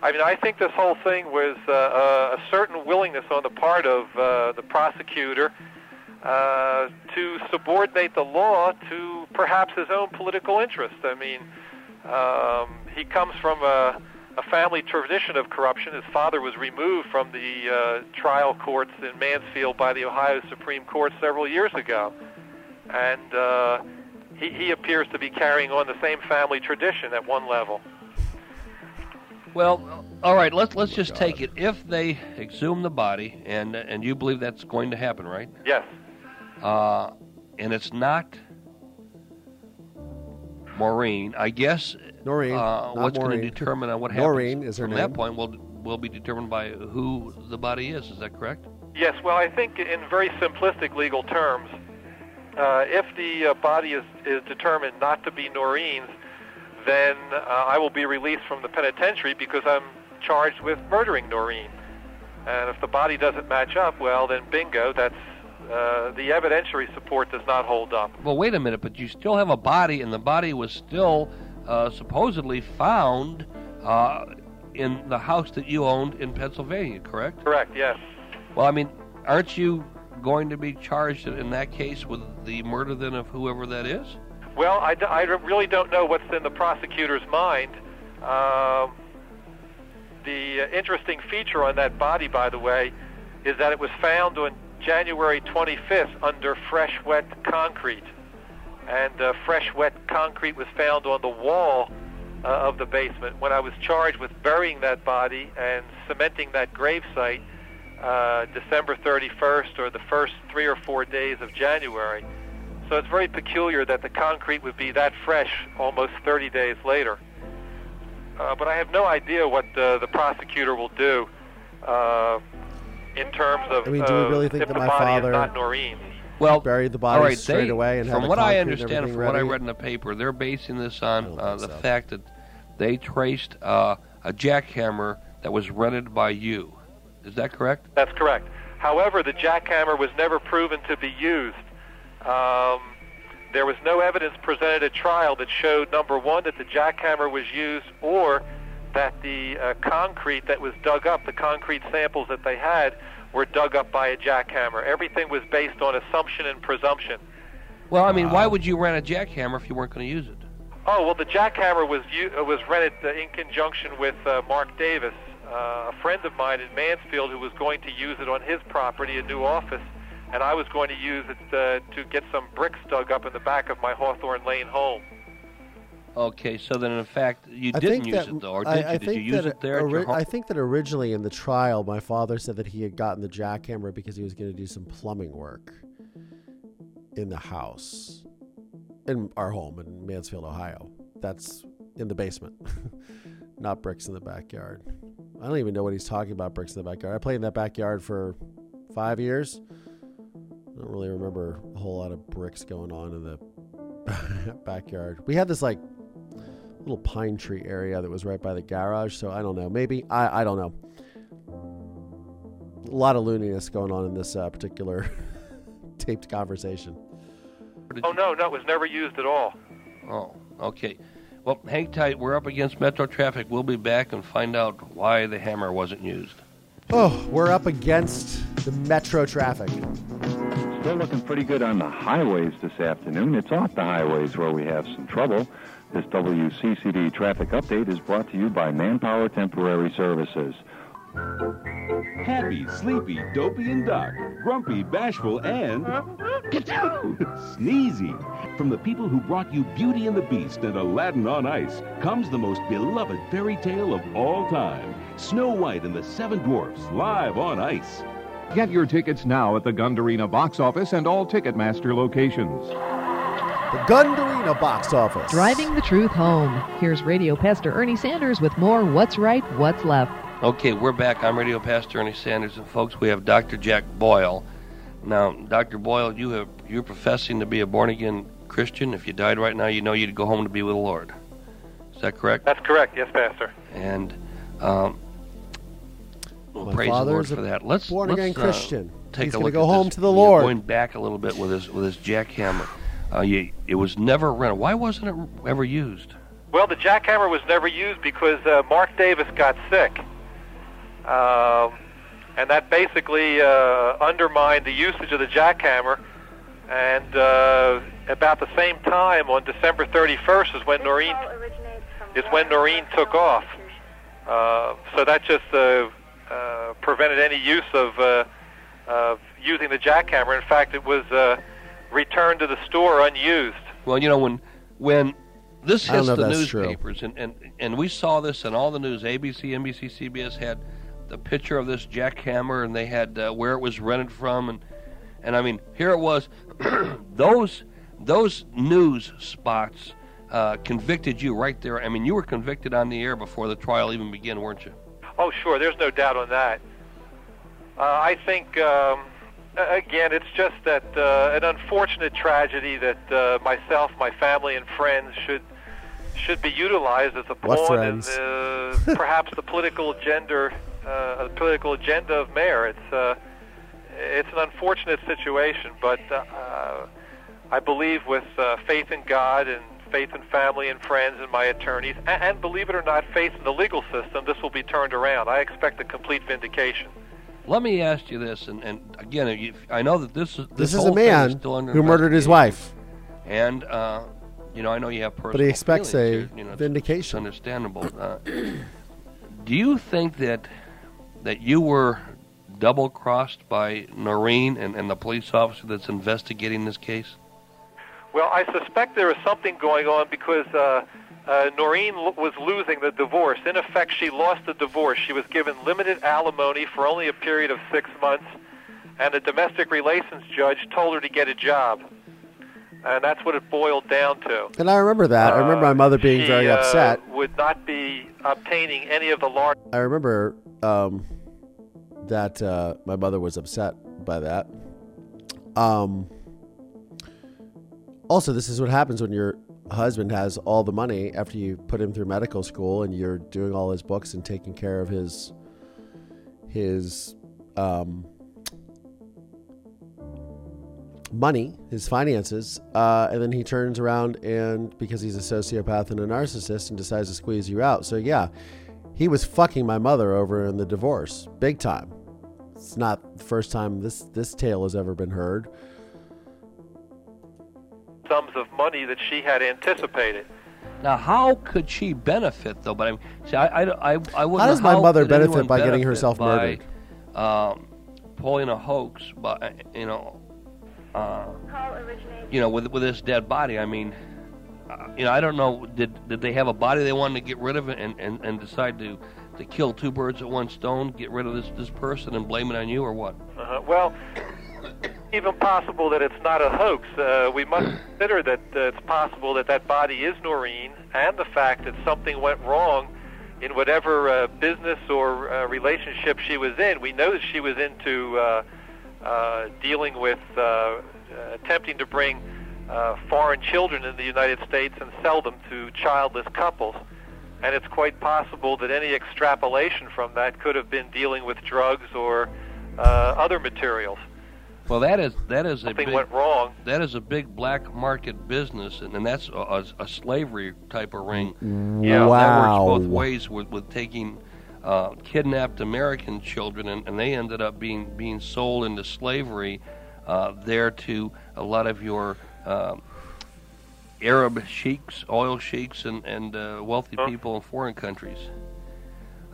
I mean, I think this whole thing was uh, uh, a certain willingness on the part of uh, the prosecutor uh, to subordinate the law to perhaps his own political interest. I mean, um, he comes from a, a family tradition of corruption. His father was removed from the uh, trial courts in Mansfield by the Ohio Supreme Court several years ago. And uh, he, he appears to be carrying on the same family tradition at one level. Well, all right. Let's let's just God. take it. If they exhume the body, and and you believe that's going to happen, right? Yes. Uh, and it's not Maureen. I guess. Noreen. Uh, what's going to determine on what happens Noreen is her from name. that point will will be determined by who the body is. Is that correct? Yes. Well, I think in very simplistic legal terms, uh, if the uh, body is is determined not to be Noreen's then uh, I will be released from the penitentiary because I'm charged with murdering Noreen. And if the body doesn't match up, well, then bingo, that's uh, the evidentiary support does not hold up. Well, wait a minute, but you still have a body, and the body was still uh, supposedly found uh, in the house that you owned in Pennsylvania, correct? Correct, yes. Well, I mean, aren't you going to be charged in that case with the murder then of whoever that is? Well, I, I really don't know what's in the prosecutor's mind. Um, the uh, interesting feature on that body, by the way, is that it was found on January 25th under fresh, wet concrete. And uh, fresh, wet concrete was found on the wall uh, of the basement. When I was charged with burying that body and cementing that gravesite uh, December 31st or the first three or four days of January, so it's very peculiar that the concrete would be that fresh almost 30 days later. Uh, but I have no idea what the, the prosecutor will do uh, in terms of I mean, do we really uh, think that my father not Noreen's. Well, buried the body all right, straight they, away and from what I concrete and understand, everything from what I read in the paper, they're basing this on uh, the so. fact that they traced uh, a jackhammer that was rented by you. Is that correct? That's correct. However, the jackhammer was never proven to be used. Um, there was no evidence presented at trial that showed, number one, that the jackhammer was used or that the uh, concrete that was dug up, the concrete samples that they had, were dug up by a jackhammer. Everything was based on assumption and presumption. Well, I mean, why would you rent a jackhammer if you weren't going to use it? Oh well, the jackhammer was u- uh, was rented uh, in conjunction with uh, Mark Davis, uh, a friend of mine in Mansfield, who was going to use it on his property, a new office, and I was going to use it uh, to get some bricks dug up in the back of my Hawthorne Lane home. Okay, so then in fact you I didn't think use that, it though, or I, did you? I did you use it there at your ori- home? I think that originally in the trial, my father said that he had gotten the jackhammer because he was going to do some plumbing work in the house, in our home in Mansfield, Ohio. That's in the basement, not bricks in the backyard. I don't even know what he's talking about. Bricks in the backyard. I played in that backyard for five years. I don't really remember a whole lot of bricks going on in the backyard. We had this like little pine tree area that was right by the garage. So I don't know. Maybe I I don't know. A lot of looniness going on in this uh, particular taped conversation. Oh no, no, it was never used at all. Oh, okay. Well, hang tight. We're up against metro traffic. We'll be back and find out why the hammer wasn't used. Oh, we're up against the metro traffic. Still looking pretty good on the highways this afternoon. It's off the highways where we have some trouble. This WCCD traffic update is brought to you by Manpower Temporary Services. Happy, sleepy, dopey, and dark. Grumpy, bashful, and sneezy. From the people who brought you Beauty and the Beast and Aladdin on Ice comes the most beloved fairy tale of all time Snow White and the Seven Dwarfs, live on ice. Get your tickets now at the Gund Arena box office and all Ticketmaster locations. The Gund Arena box office. Driving the truth home. Here's Radio Pastor Ernie Sanders with more What's Right, What's Left. Okay, we're back. I'm Radio Pastor Ernie Sanders, and folks, we have Dr. Jack Boyle. Now, Dr. Boyle, you have you're professing to be a born again Christian. If you died right now, you know you'd go home to be with the Lord. Is that correct? That's correct, yes, Pastor. And um, well, My praise the Lord a for that. Let's born let's, again uh, Christian. take He's a gonna look go home this. to the Yeah, Lord. Going back a little bit with this with this jackhammer. Uh, you, it was never rented. Why wasn't it ever used? Well, the jackhammer was never used because uh, Mark Davis got sick. Um, and that basically uh, undermined the usage of the jackhammer. And uh, about the same time, on December 31st, is when Noreen is when Noreen took off. Uh, so that just uh, prevented any use of uh, of using the jackhammer. In fact, it was uh, returned to the store unused. Well, you know when when this I hits the if true. newspapers, and, and and we saw this in all the news. ABC, NBC, CBS had the picture of this jackhammer, and they had uh, where it was rented from, and and I mean here it was. those those news spots uh, convicted you right there. I mean, you were convicted on the air before the trial even began, weren't you? Oh, sure. There's no doubt on that. Uh, I think, um, again, it's just that uh, an unfortunate tragedy that uh, myself, my family, and friends should should be utilized as a pawn in the, perhaps the political agenda, uh, the political agenda of mayor. It's uh, it's an unfortunate situation, but uh, uh, I believe with uh, faith in God and faith in family and friends and my attorneys, and, and believe it or not, faith in the legal system, this will be turned around. I expect a complete vindication. Let me ask you this, and, and again, if, I know that this is This is a thing man still under who murdered his wife. and uh, you know, I know you have personal But he expects a you know, it's- vindication. It's understandable. Uh, do you think that that you were double crossed by Noreen and, and the police officer that's investigating this case? Well, I suspect there is something going on because uh, uh, Noreen l- was losing the divorce. In effect, she lost the divorce. She was given limited alimony for only a period of six months, and a domestic relations judge told her to get a job. And that's what it boiled down to. And I remember that. I remember my mother being she, very uh, upset. would not be obtaining any of the large. I remember um, that uh, my mother was upset by that. Um, also, this is what happens when your husband has all the money after you put him through medical school and you're doing all his books and taking care of his his um, money, his finances, uh, and then he turns around and because he's a sociopath and a narcissist and decides to squeeze you out. So yeah, he was fucking my mother over in the divorce, big time. It's not the first time this this tale has ever been heard. Sums of money that she had anticipated. Now, how could she benefit though? But I mean, see, I, I, I, I wouldn't. How does my mother benefit anyone by getting herself by, murdered? Um, pulling a hoax, by you know, uh, you know, with with this dead body. I mean, uh, you know, I don't know. Did did they have a body they wanted to get rid of and and, and decide to to kill two birds at one stone, get rid of this this person and blame it on you or what? Uh-huh. Well, even possible that it's not a hoax. Uh, we must consider that uh, it's possible that that body is Noreen, and the fact that something went wrong in whatever uh, business or uh, relationship she was in. We know that she was into uh, uh, dealing with, uh, uh, attempting to bring uh, foreign children in the United States and sell them to childless couples. And it's quite possible that any extrapolation from that could have been dealing with drugs or uh, other materials. Well, that is that is a Something big, went wrong. That is a big black market business, and, and that's a, a, a slavery type of ring. Yeah. wow. that works both ways with, with taking uh, kidnapped American children, and, and they ended up being being sold into slavery uh, there to a lot of your uh, Arab sheiks, oil sheiks, and and uh, wealthy Huh? people in foreign countries.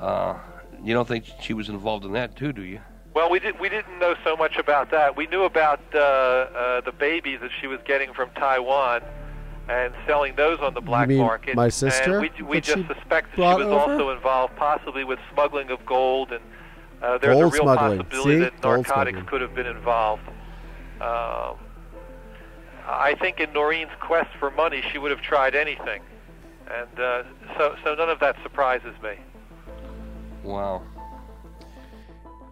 Uh, you don't think she was involved in that too, do you? Well, we didn't We didn't know so much about that. We knew about uh, uh, the babies that she was getting from Taiwan and selling those on the black mean market. my sister And we, we just she suspect that she was over? also involved, possibly with smuggling of gold, and uh, there's Gold a real smuggling. possibility See? that narcotics could have been involved. Um, I think in Noreen's quest for money, she would have tried anything, and uh, so so none of that surprises me. Wow.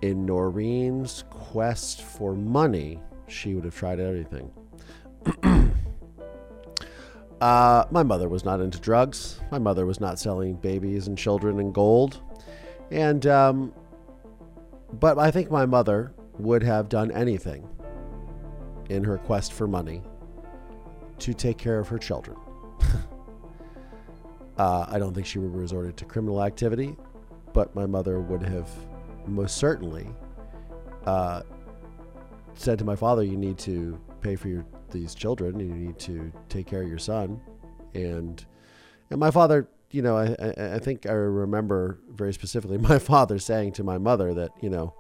In Noreen's quest for money, she would have tried everything. uh, my mother was not into drugs. My mother was not selling babies and children and gold. And, um, but I think my mother would have done anything in her quest for money to take care of her children. uh, I don't think she would have resorted to criminal activity, but my mother would have most certainly uh, said to my father, "You need to pay for your these children. You need to take care of your son." And and my father, you know, I, I, I think I remember very specifically my father saying to my mother that you know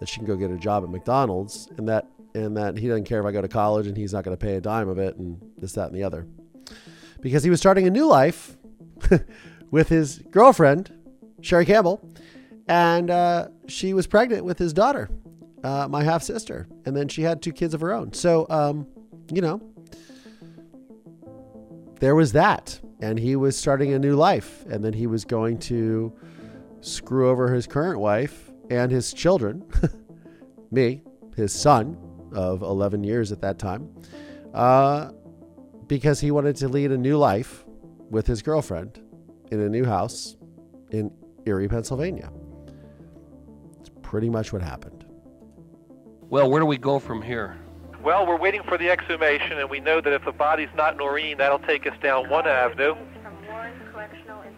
that she can go get a job at McDonald's, and that and that he doesn't care if I go to college, and he's not going to pay a dime of it, and this, that, and the other, because he was starting a new life with his girlfriend, Sherry Campbell, and uh, she was pregnant with his daughter, uh, my half sister, and then she had two kids of her own. So, um, you know, there was that, and he was starting a new life, and then he was going to screw over his current wife and his children, me, his son of 11 years at that time, uh, because he wanted to lead a new life with his girlfriend in a new house in Erie, Pennsylvania. It's pretty much what happened. Well, where do we go from here? Well, we're waiting for the exhumation, and we know that if the body's not Noreen, that'll take us down one avenue.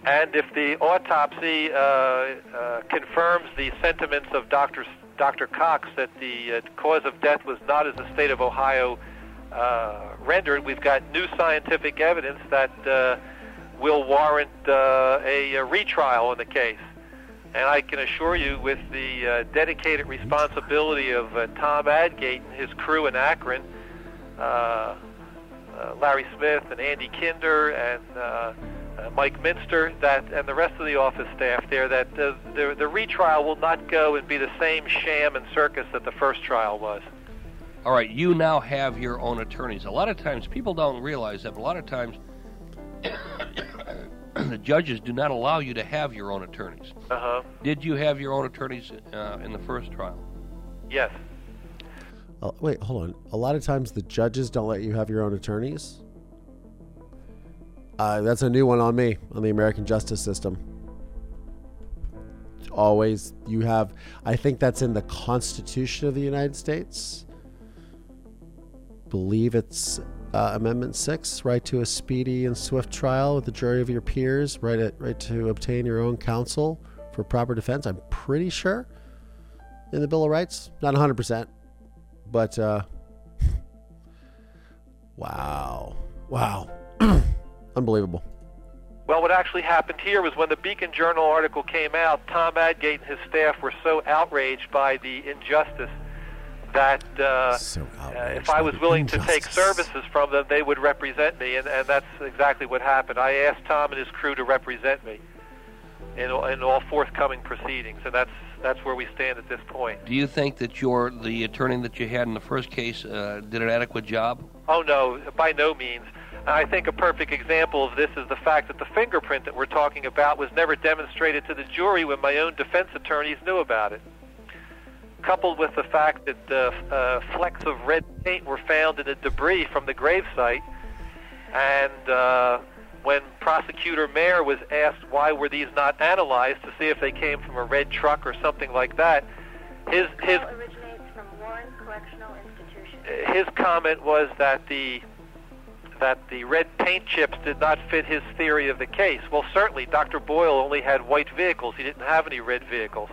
And if the autopsy uh, uh, confirms the sentiments of Dr. S- Dr. Cox that the uh, cause of death was not as the state of Ohio uh, rendered, we've got new scientific evidence that uh, will warrant uh, a, a retrial on the case. And I can assure you, with the uh, dedicated responsibility of uh, Tom Adgate and his crew in Akron, uh, uh, Larry Smith and Andy Kinder and uh, uh, Mike Minster, that and the rest of the office staff there, that uh, the the retrial will not go and be the same sham and circus that the first trial was. All right, you now have your own attorneys. A lot of times, people don't realize that, but a lot of times, the judges do not allow you to have your own attorneys. Uh huh. Did you have your own attorneys uh, in the first trial? Yes. Uh, wait, hold on. A lot of times the judges don't let you have your own attorneys. Uh, that's a new one on me on the American justice system. It's always you have. I think that's in the Constitution of the United States. Believe it's uh, Amendment Six, right to a speedy and swift trial with the jury of your peers, right at, right to obtain your own counsel for proper defense. I'm pretty sure in the Bill of Rights, not 100 percent, but uh, wow, wow, unbelievable. Well, what actually happened here was when the Beacon Journal article came out, Tom Adgate and his staff were so outraged by the injustice that uh, So uh, if I was willing to take services from them, they would represent me, and, and that's exactly what happened. I asked Tom and his crew to represent me in, all- in all forthcoming proceedings, and that's that's where we stand at this point. Do you think that your the attorney that you had in the first case uh, did an adequate job? Oh no, by no means. I think a perfect example of this is the fact that the fingerprint that we're talking about was never demonstrated to the jury when my own defense attorneys knew about it. Coupled with the fact that uh, uh, flecks of red paint were found in the debris from the gravesite, and uh, when prosecutor Mayer was asked why were these not analyzed to see if they came from a red truck or something like that, his his originates from Warren Correctional Institution. his comment was that the that the red paint chips did not fit his theory of the case. Well, certainly, Dr. Boyle only had white vehicles. He didn't have any red vehicles.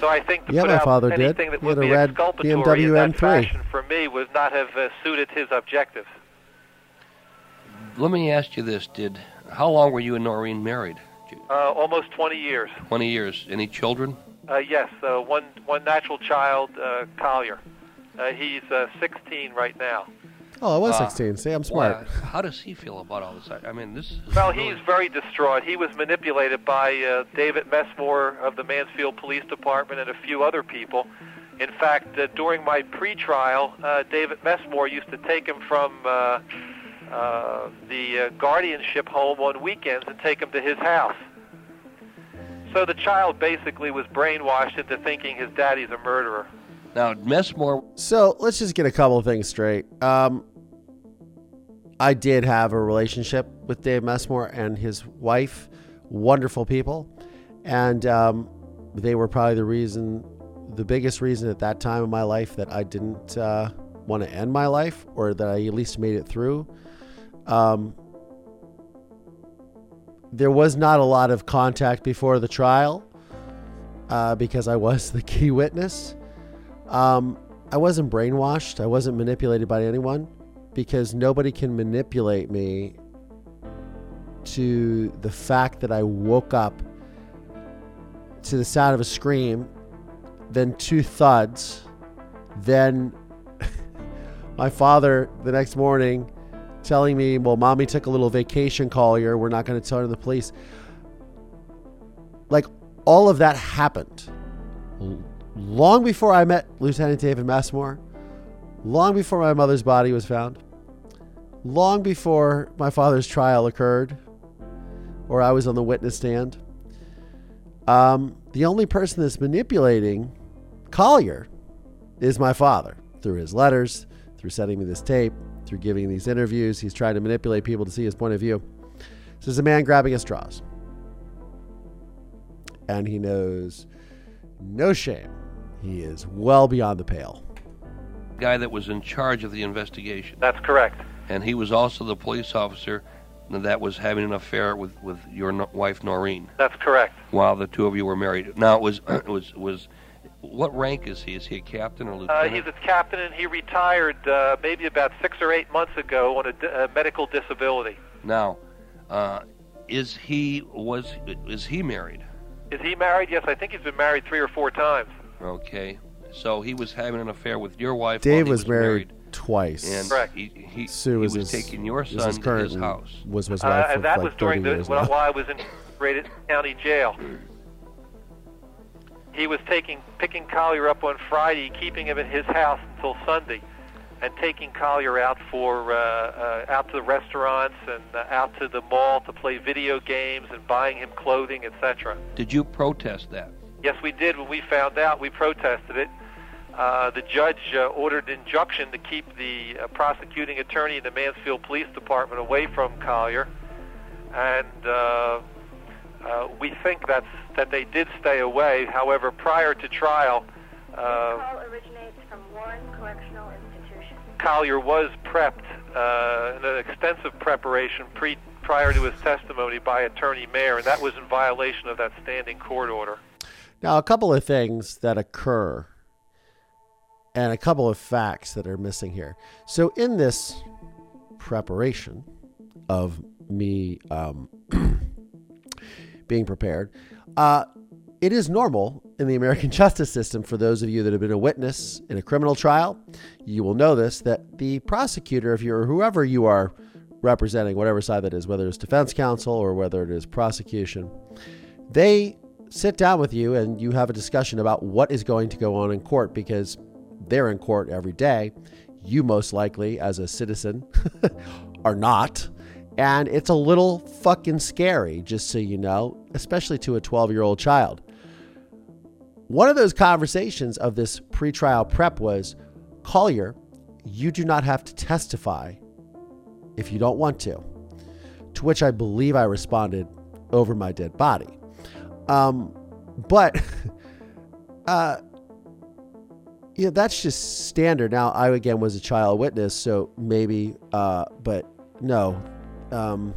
So I think to Yeah, put my out father did. anything that He would had a be red exculpatory in that BMW M3. fashion for me would not have uh, suited his objectives. let me ask you this: Did how long were you and Noreen married? Uh, almost 20 years. Twenty years. Any children? Uh, yes, uh, one one natural child, uh, Collier. Uh, he's uh, 16 right now. Oh, I was Uh, 16. See, I'm smart. well, how does he feel about all this? I I mean, this. Is Well, really- he's very distraught. He was manipulated by uh, David Messmore of the Mansfield Police Department and a few other people. In fact, uh, during my pre-trial, uh, David Messmore used to take him from uh, uh, the uh, guardianship home on weekends and take him to his house. So the child basically was brainwashed into thinking his daddy's a murderer. Now, Messmore. So let's just get a couple of things straight. Um, I did have a relationship with Dave Messmore and his wife, wonderful people, and um, they were probably the reason, the biggest reason at that time in my life that I didn't uh, want to end my life, or that I at least made it through. Um, there was not a lot of contact before the trial uh, because I was the key witness. Um, I wasn't brainwashed. I wasn't manipulated by anyone because nobody can manipulate me to the fact that I woke up to the sound of a scream, then two thuds, then my father the next morning telling me, Well, mommy took a little vacation, Collier. We're not going to tell her the police. Like, all of that happened long before I met Lieutenant David Messmore, long before my mother's body was found, long before my father's trial occurred, or I was on the witness stand. Um, the only person that's manipulating Collier is my father through his letters, through sending me this tape, through giving these interviews. He's trying to manipulate people to see his point of view. This is a man grabbing at straws. And he knows no shame. He is well beyond the pale. guy that was in charge of the investigation. That's correct. And he was also the police officer that was having an affair with, with your no- wife Noreen That's correct. while the two of you were married. Now it was it was was what rank is he? Is he a captain or Uh, lieutenant? he's a captain, and he retired uh, maybe about six or eight months ago on a, di- a medical disability. now, uh, is he was is he married? Is he married? Yes, I think he's been married three or four times. Okay, so he was having an affair with your wife. Dave while he was, married, twice. and Correct. he he, Sue he was, was his- taking your was his son to his house. Was his Uh, wife for and that like was during the years while, now. I was in Rated County Jail. He was taking picking Collier up on Friday, keeping him at his house until Sunday, and taking Collier out for uh, uh, out to the restaurants and uh, out to the mall to play video games and buying him clothing, etc. Did you protest that? Yes, we did. When we found out, we protested it. Uh, the judge uh, ordered injunction to keep the uh, prosecuting attorney in the Mansfield Police Department away from Collier, and uh, uh, we think that's that they did stay away. However, prior to trial, uh, call originates from Warren Correctional Institution. Collier was prepped, uh, an extensive preparation pre prior to his testimony by Attorney Mayer, and that was in violation of that standing court order. Now, a couple of things that occur and a couple of facts that are missing here. So, in this preparation of me um, being prepared, uh, it is normal in the American justice system for those of you that have been a witness in a criminal trial. You will know this that the prosecutor, if you're whoever you are representing, whatever side that is, whether it's defense counsel or whether it is prosecution, they sit down with you and you have a discussion about what is going to go on in court because they're in court every day. You most likely, as a citizen, are not. And it's a little fucking scary, just so you know, especially to a 12 year old child. One of those conversations of this pretrial prep was Collier, you do not have to testify if you don't want to. To which I believe I responded over my dead body. Um, but uh, yeah, that's just standard. Now, I again was a child witness, so maybe, uh, but no, um,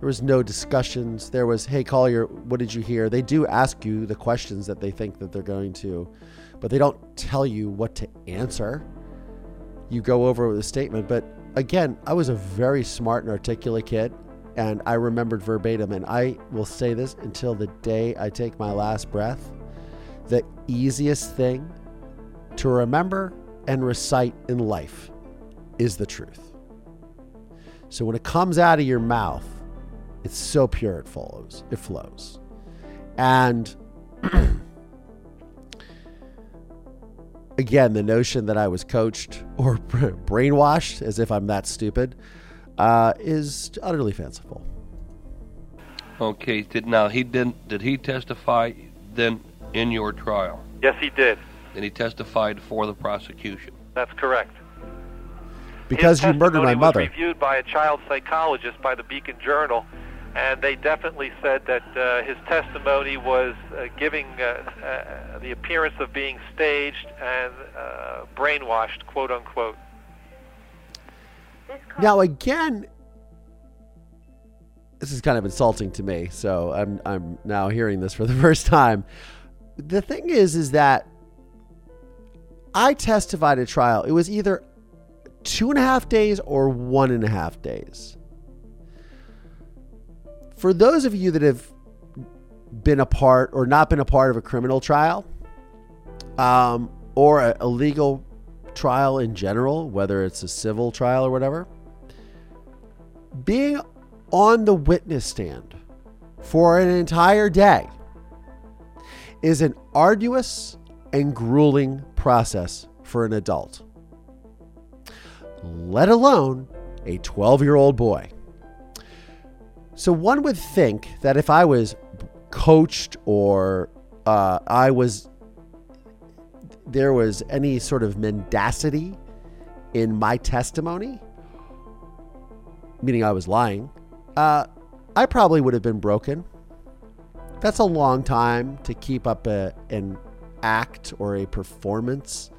there was no discussions. There was, hey, Collier, what did you hear? They do ask you the questions that they think that they're going to, but they don't tell you what to answer. you go over with a statement. But again, I was a very smart and articulate kid, and I remembered verbatim. And I will say this until the day I take my last breath the easiest thing to remember and recite in life is the truth. So when it comes out of your mouth, it's so pure it flows. It flows. And again, the notion that I was coached or brainwashed, as if I'm that stupid, uh, is utterly fanciful. Okay. Did now he didn't? Did he testify then in your trial? Yes, he did. And he testified for the prosecution. That's correct. Because His you murdered my testimony mother. Was reviewed by a child psychologist by the Beacon Journal, and they definitely said that uh, his testimony was uh, giving uh, uh, the appearance of being staged and uh, brainwashed, quote unquote. Now again, this is kind of insulting to me. So I'm I'm now hearing this for the first time. The thing is, is that I testified at trial. It was either two and a half days or one and a half days. For those of you that have been a part or not been a part of a criminal trial, um, or a, a legal trial in general, whether it's a civil trial or whatever, being on the witness stand for an entire day is an arduous and grueling process for an adult, let alone a 12 year old boy. So one would think that if I was coached or uh, I was there was any sort of mendacity in my testimony, meaning I was lying, uh, I probably would have been broken. That's a long time to keep up a, an act or a performance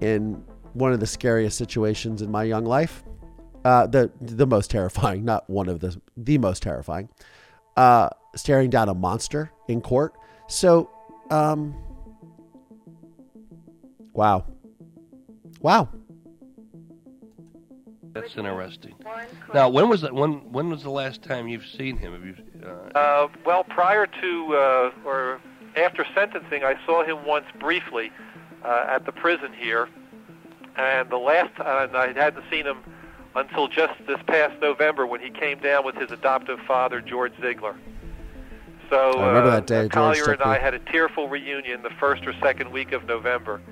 in one of the scariest situations in my young life. Uh, the the most terrifying, not one of the the most terrifying. Uh, staring down a monster in court. So, um, wow, wow. That's interesting. Now, when was that? When when was the last time you've seen him? Have you? Uh, Uh, well, prior to uh, or after sentencing, I saw him once briefly uh, at the prison here, and the last time I hadn't seen him until just this past November when he came down with his adoptive father, George Ziegler. So I remember uh, that day, George Collier took and I had a tearful reunion the first or second week of November,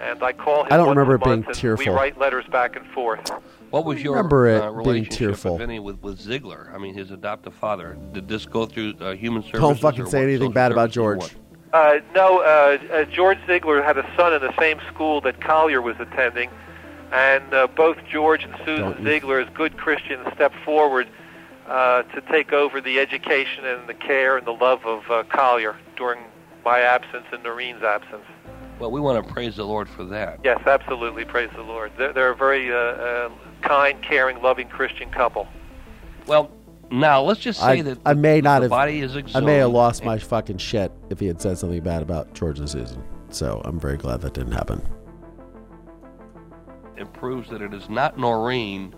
and I call him. I don't remember it being and tearful. We wite letters back and forth. What was your remember it uh, being relationship, tearful. Vinny, with with Ziegler? I mean, his adoptive father. Did this go through uh, human services? Don't fucking or say what, anything social bad about George. Uh, no, uh, uh, George Ziegler had a son in the same school that Collier was attending, and uh, both George and Susan Don't Ziegler, as good Christians, stepped forward uh, to take over the education and the care and the love of uh, Collier during my absence and Noreen's absence. Well, we want to praise the Lord for that. Yes, absolutely. Praise the Lord. They're, they're a very uh, uh, kind, caring, loving Christian couple. Well, now let's just say I, that I may not the have. body is I may have lost my fucking shit if he had said something bad about George and Susan. So I'm very glad that didn't happen. It proves that it is not Noreen.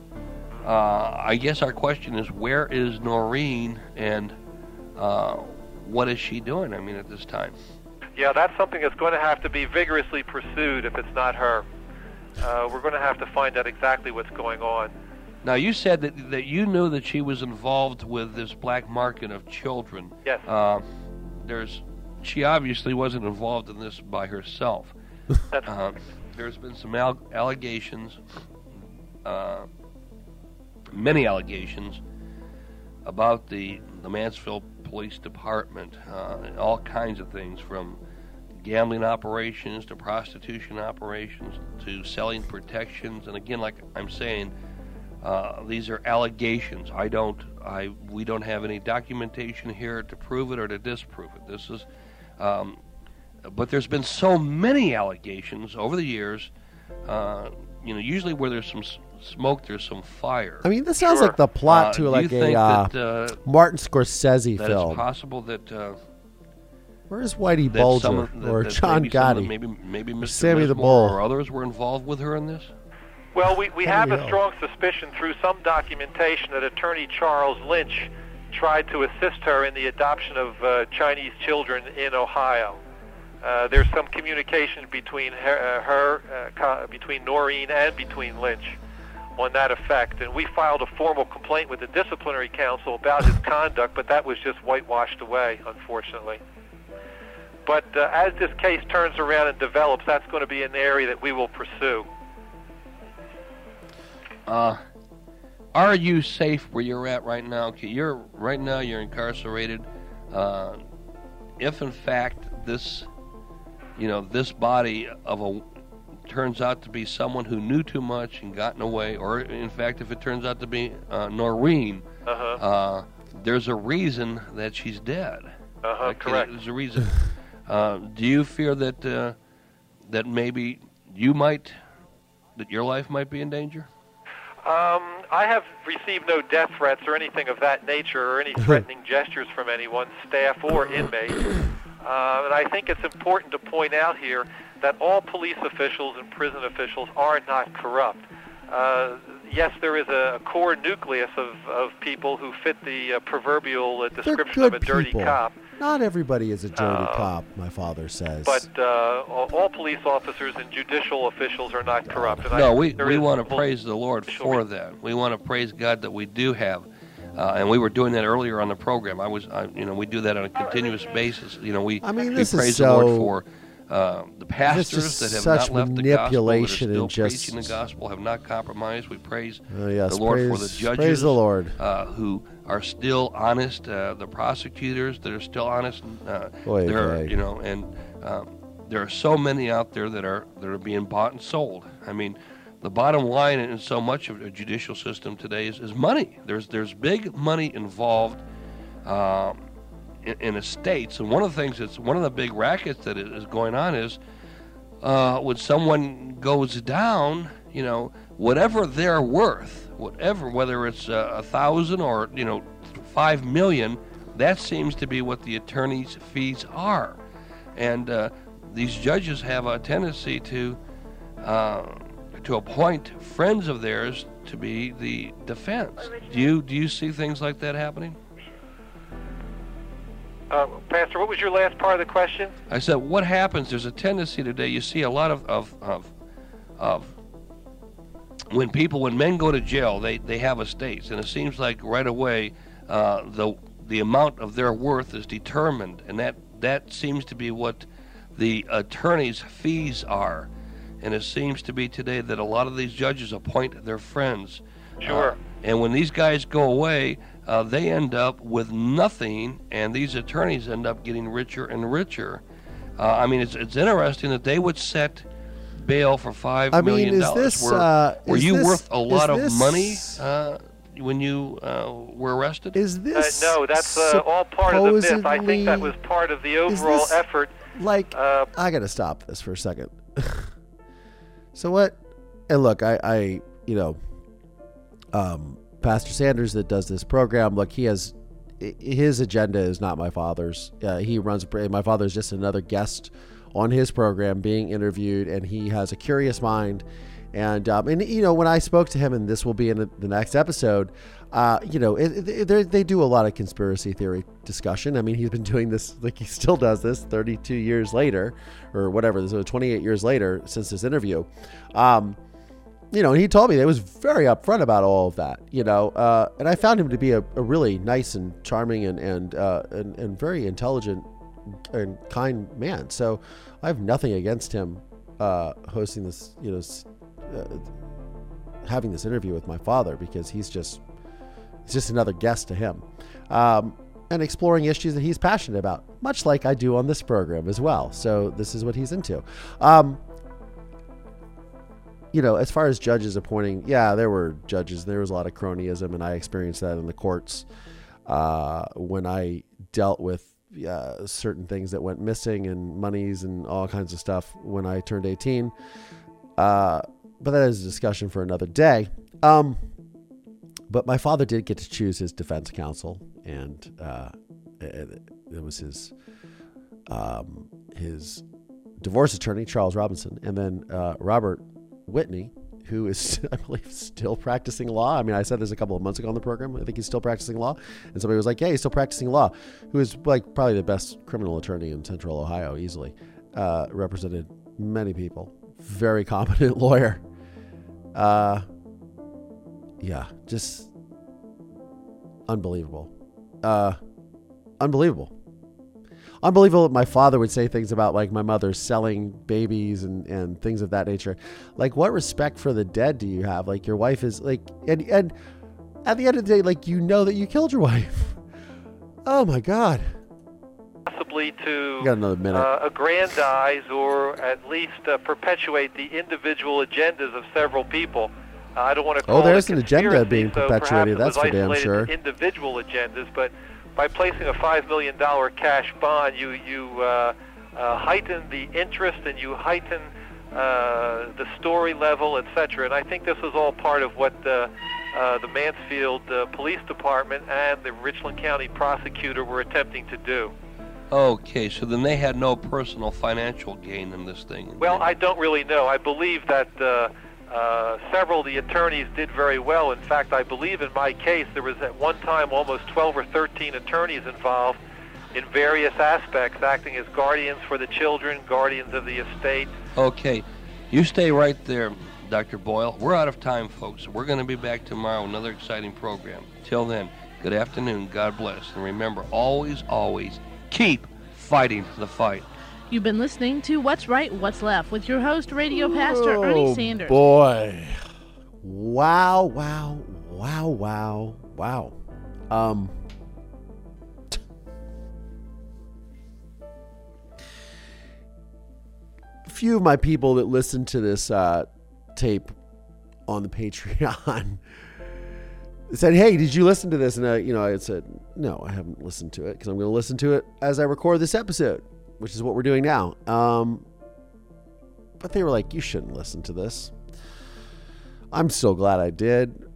Uh, I guess our question is, where is Noreen, and uh, what is she doing? I mean, at this time. Yeah, that's something that's going to have to be vigorously pursued if it's not her. Uh, we're going to have to find out exactly what's going on. Now, you said that that you knew that she was involved with this black market of children. Yes. Uh, there's, she obviously wasn't involved in this by herself. That's Uh, there's been some al- allegations, uh, many allegations, about the the Mansfield Police Department, uh, all kinds of things from gambling operations to prostitution operations to selling protections. And again, like I'm saying, uh, these are allegations. I don't, I, we don't have any documentation here to prove it or to disprove it. This is, um, but there's been so many allegations over the years. Uh, you know, usually where there's some smoke, there's some fire. I mean, this sounds like the plot Uh, to do you like a think uh, that, uh, Martin Scorsese that film. it's possible that uh, Where's Whitey that Bulger some that- or that John maybe some of Gotti? maybe maybe Mr. Sammy the Bull. or others were involved with her in this? Well, we, we have a yeah. strong suspicion through some documentation that attorney Charles Lynch tried to assist her in the adoption of uh, Chinese children in Ohio. Uh, there's some communication between her, uh, her uh, co- between Noreen and between Lynch on that effect, and we filed a formal complaint with the disciplinary council about his conduct, but that was just whitewashed away, unfortunately. But uh, as this case turns around and develops, that's going to be an area that we will pursue. Uh, are you safe where you're at right now? You're right now. You're incarcerated. Uh, if in fact this, you know, this body of a turns out to be someone who knew too much and gotten away, or in fact, if it turns out to be uh, Noreen, Uh-huh. uh, there's a reason that she's dead. Uh-huh, correct. There's a reason. Uh, do you fear that uh, that maybe you might, that your life might be in danger? Um, I have received no death threats or anything of that nature or any threatening gestures from anyone, staff or inmate. Uh, and I think it's important to point out here that all police officials and prison officials are not corrupt. Uh, yes, there is a, a core nucleus of, of people who fit the uh, proverbial uh, description of a dirty people. cop. Not everybody is a dirty Uh, cop, my father says. But uh, all, all police officers and judicial officials are not corrupt. And I No, think we, we want to praise the Lord for that. We want to praise God that we do have, uh, and we were doing that earlier on the program. I was, I, you know, we do that on a continuous basis. You know, we I mean, we this is praise the Lord so- for uh, the pastors that have such not left the gospel, that are manipulation still and just- preaching the gospel, have not compromised. We praise Oh, yes, the Lord for the judges, praise the Lord. uh, who are still honest, uh, the prosecutors that are still honest. Uh, Oy there, are, you know, and um, there are so many out there that are that are being bought and sold. I mean, the bottom line in so much of the judicial system today is, is money. There's there's big money involved um, in, estates, and one of the things that's one of the big rackets that is going on is uh, when someone goes down, you know, whatever they're worth, whatever, whether it's a thousand or you know, five million, that seems to be what the attorney's fees are, and uh, these judges have a tendency to uh, to appoint friends of theirs to be the defense. Do you do you see things like that happening? Uh, Pastor, what was your last part of the question? I said, what happens? There's a tendency today. You see a lot of of of, of when people, when men go to jail, they they have estates, and it seems like right away uh, the the amount of their worth is determined, and that that seems to be what the attorney's fees are. And it seems to be today that a lot of these judges appoint their friends. Sure. Uh, and when these guys go away, uh, they end up with nothing, and these attorneys end up getting richer and richer. Uh, I mean, it's, it's interesting that they would set bail for five I mean, million is dollars. this, Were, uh, were you this- worth a lot of this- money uh, when you uh, were arrested? Is Uh, this no, that's uh, all part of the myth. I think that was part of the overall this- effort. like Uh, I gotta stop this for a second. so what? And look, I, I, you know, um, Pastor Sanders that does this program. Look, he has his agenda is not my father's. Uh, he runs. My father's just another guest on his program being interviewed, and he has a curious mind. And um, and you know when I spoke to him, and this will be in the- next episode. Uh, you know, it, it, they- they do a lot of conspiracy theory discussion. I mean, he's been doing this like he still does this 32 years later, or whatever. So 28 years later since this interview. Um, you know, he told me that he was very upfront about all of that. You know, uh, and I found him to be a, a really nice and charming and and, uh, and and very intelligent and kind man. So I have nothing against him uh, hosting this. You know, uh, having this interview with my father because he's just he's just another guest to him. Um, and exploring issues that he's passionate about, much like I do on this program as well. So this is what he's into. Um, you know, as far as judges appointing, yeah, there were judges. There was a lot of cronyism, and I experienced that in the courts uh, when I dealt with uh, certain things that went missing and monies and all kinds of stuff when I turned 18. Uh, but that is a discussion for another day. Um, but my father did get to choose his defense counsel, and uh, it, it was his um, his divorce attorney, Charles Robinson, and then uh, Robert Whitney, who is, I believe, still practicing law. I mean, I said this a couple of months ago on the program. I think he's still practicing law. And somebody was like, yeah, he's still practicing law, who is like probably the best criminal attorney in central Ohio, easily. Uh, represented many people. Very competent lawyer. Uh, yeah, just unbelievable. Uh, unbelievable. Unbelievable my father would say things about like my mother selling babies and, and things of that nature. Like what respect for the dead do you have? Like your wife is like and and at the end of the day, like you know that you killed your wife. Oh my god. Possibly to got another minute. Uh, aggrandize or at least uh, perpetuate the individual agendas of several people. Uh, I don't want to call Oh, there's it an agenda being conspiracy, so perpetuated. That's for damn sure. Individual agendas, but by placing a five million dollar cash bond, you you uh, uh, heighten the interest and you heighten uh, the story level, etc. And I think this was all part of what uh, uh, the Mansfield uh, Police Department and the Richland County prosecutor were attempting to do. Okay, so then they had no personal financial gain in this thing. Well, I don't really know. I believe that uh, several of the attorneys did very well. In fact, I believe in my case there was at one time almost 12 or 13 attorneys involved in various aspects, acting as guardians for the children, guardians of the estate. Okay, you stay right there, Dr. Boyle. We're out of time, folks. We're going to be back tomorrow, another exciting program. Till then, good afternoon, God bless, and remember, always, always keep fighting the fight. You've been listening to What's Right, What's Left with your host, Radio Pastor Ernie Oh, Sanders. Boy. Wow, wow, wow, wow, wow. Um a few of my people that listen to this uh, tape on the Patreon said, "Hey, did you listen to this?" And I, you know, I said, "No, I haven't listened to it because I'm going to listen to it as I record this episode, which is what we're doing now." Um, but they were like, "You shouldn't listen to this." I'm so glad I did.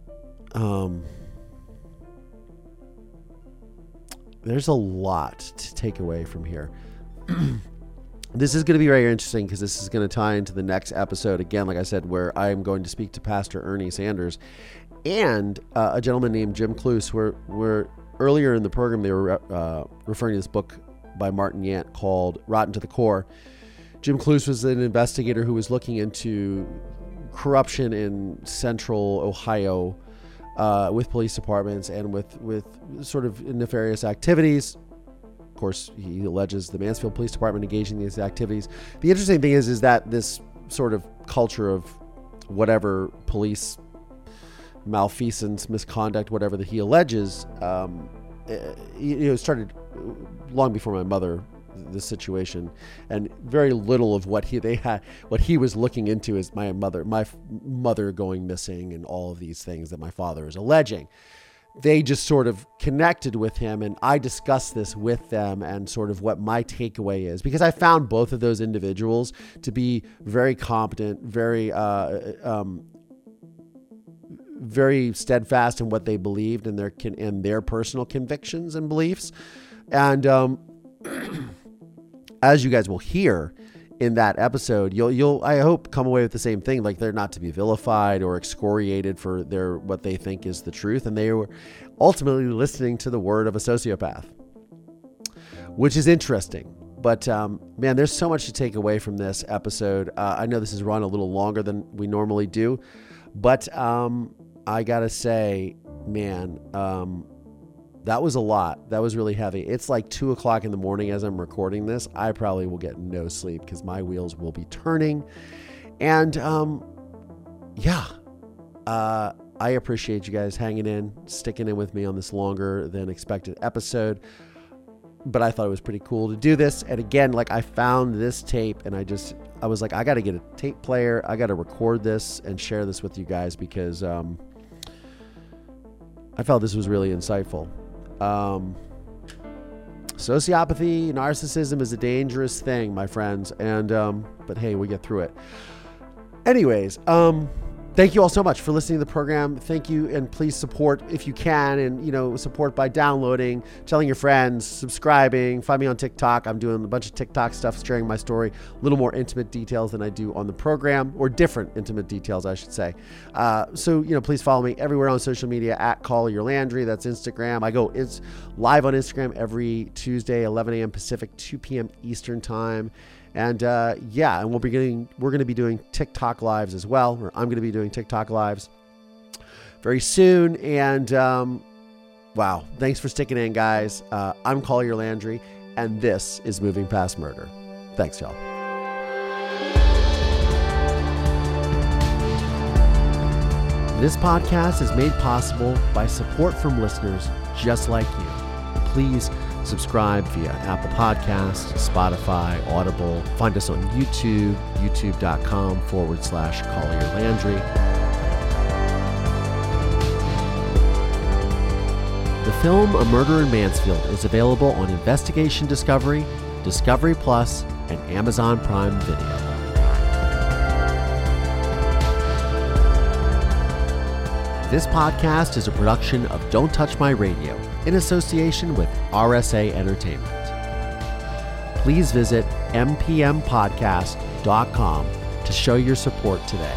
Um, there's a lot to take away from here. this is going to be very interesting because this is going to tie into the next episode again, like I said, where I am going to speak to Pastor Ernie Sanders and uh, a gentleman named Jim Cluse. Where, where earlier in the program they were uh, referring to this book by Martin Yant called "Rotten to the Core." Jim Cluse was an investigator who was looking into corruption in central Ohio uh, with police departments and with, with sort of nefarious activities. Of course, he alleges the Mansfield Police Department engaging in these activities. The interesting thing is, is that this sort of culture of whatever police malfeasance, misconduct, whatever that he alleges, um, eh, you know, started long before my mother the situation and very little of what he they had what he was looking into is my mother my mother going missing and all of these things that my father is alleging. They just sort of connected with him and i discussed this with them and sort of what my takeaway is because i found both of those individuals to be very competent very uh, um, very steadfast in what they believed and their and their personal convictions and beliefs and um, as you guys will hear in that episode, you'll you'll I hope come away with the same thing. Like they're not to be vilified or excoriated for their what they think is the truth, and they were ultimately listening to the word of a sociopath, which is interesting. But um, man, there's so much to take away from this episode. Uh, I know this is run a little longer than we normally do, but um, I gotta say, man, um, that was a lot. That was really heavy. It's like two o'clock in the morning as I'm recording this. I probably will get no sleep because my wheels will be turning. And um, yeah, uh, I appreciate you guys hanging in, sticking in with me on this longer than expected episode. But I thought it was pretty cool to do this. And again, like I found this tape and I just, I was like, I got to get a tape player. I got to record this and share this with you guys because um, I felt this was really insightful. Um, sociopathy, narcissism is a dangerous thing, my friends. And, um, but hey, we get through it. Anyways, um, thank you all so much for listening to the program. Thank you, and please support if you can, and you know support by downloading, telling your friends, subscribing. Find me on TikTok. I'm doing a bunch of TikTok stuff, sharing my story, a little more intimate details than I do on the program, or different intimate details, I should say. Uh, so you know, please follow me everywhere on social media at Collier Landry. That's Instagram. I go it's live on Instagram every Tuesday, 11 a.m. Pacific, 2 p.m. Eastern time. And uh, yeah, and we'll be getting, we're going to be doing TikTok lives as well, or I'm going to be doing TikTok lives very soon. And um, wow, thanks for sticking in, guys. Uh, I'm Collier Landry, and this is Moving Past Murder. Thanks, y'all. This podcast is made possible by support from listeners just like you. Please subscribe via Apple Podcasts, Spotify, Audible. Find us on YouTube, youtube.com forward slash Collier Landry. The film A Murder in Mansfield is available on Investigation Discovery, Discovery Plus, and Amazon Prime Video. This podcast is a production of Don't Touch My Radio in association with RSA Entertainment. Please visit mpmpodcast.com to show your support today.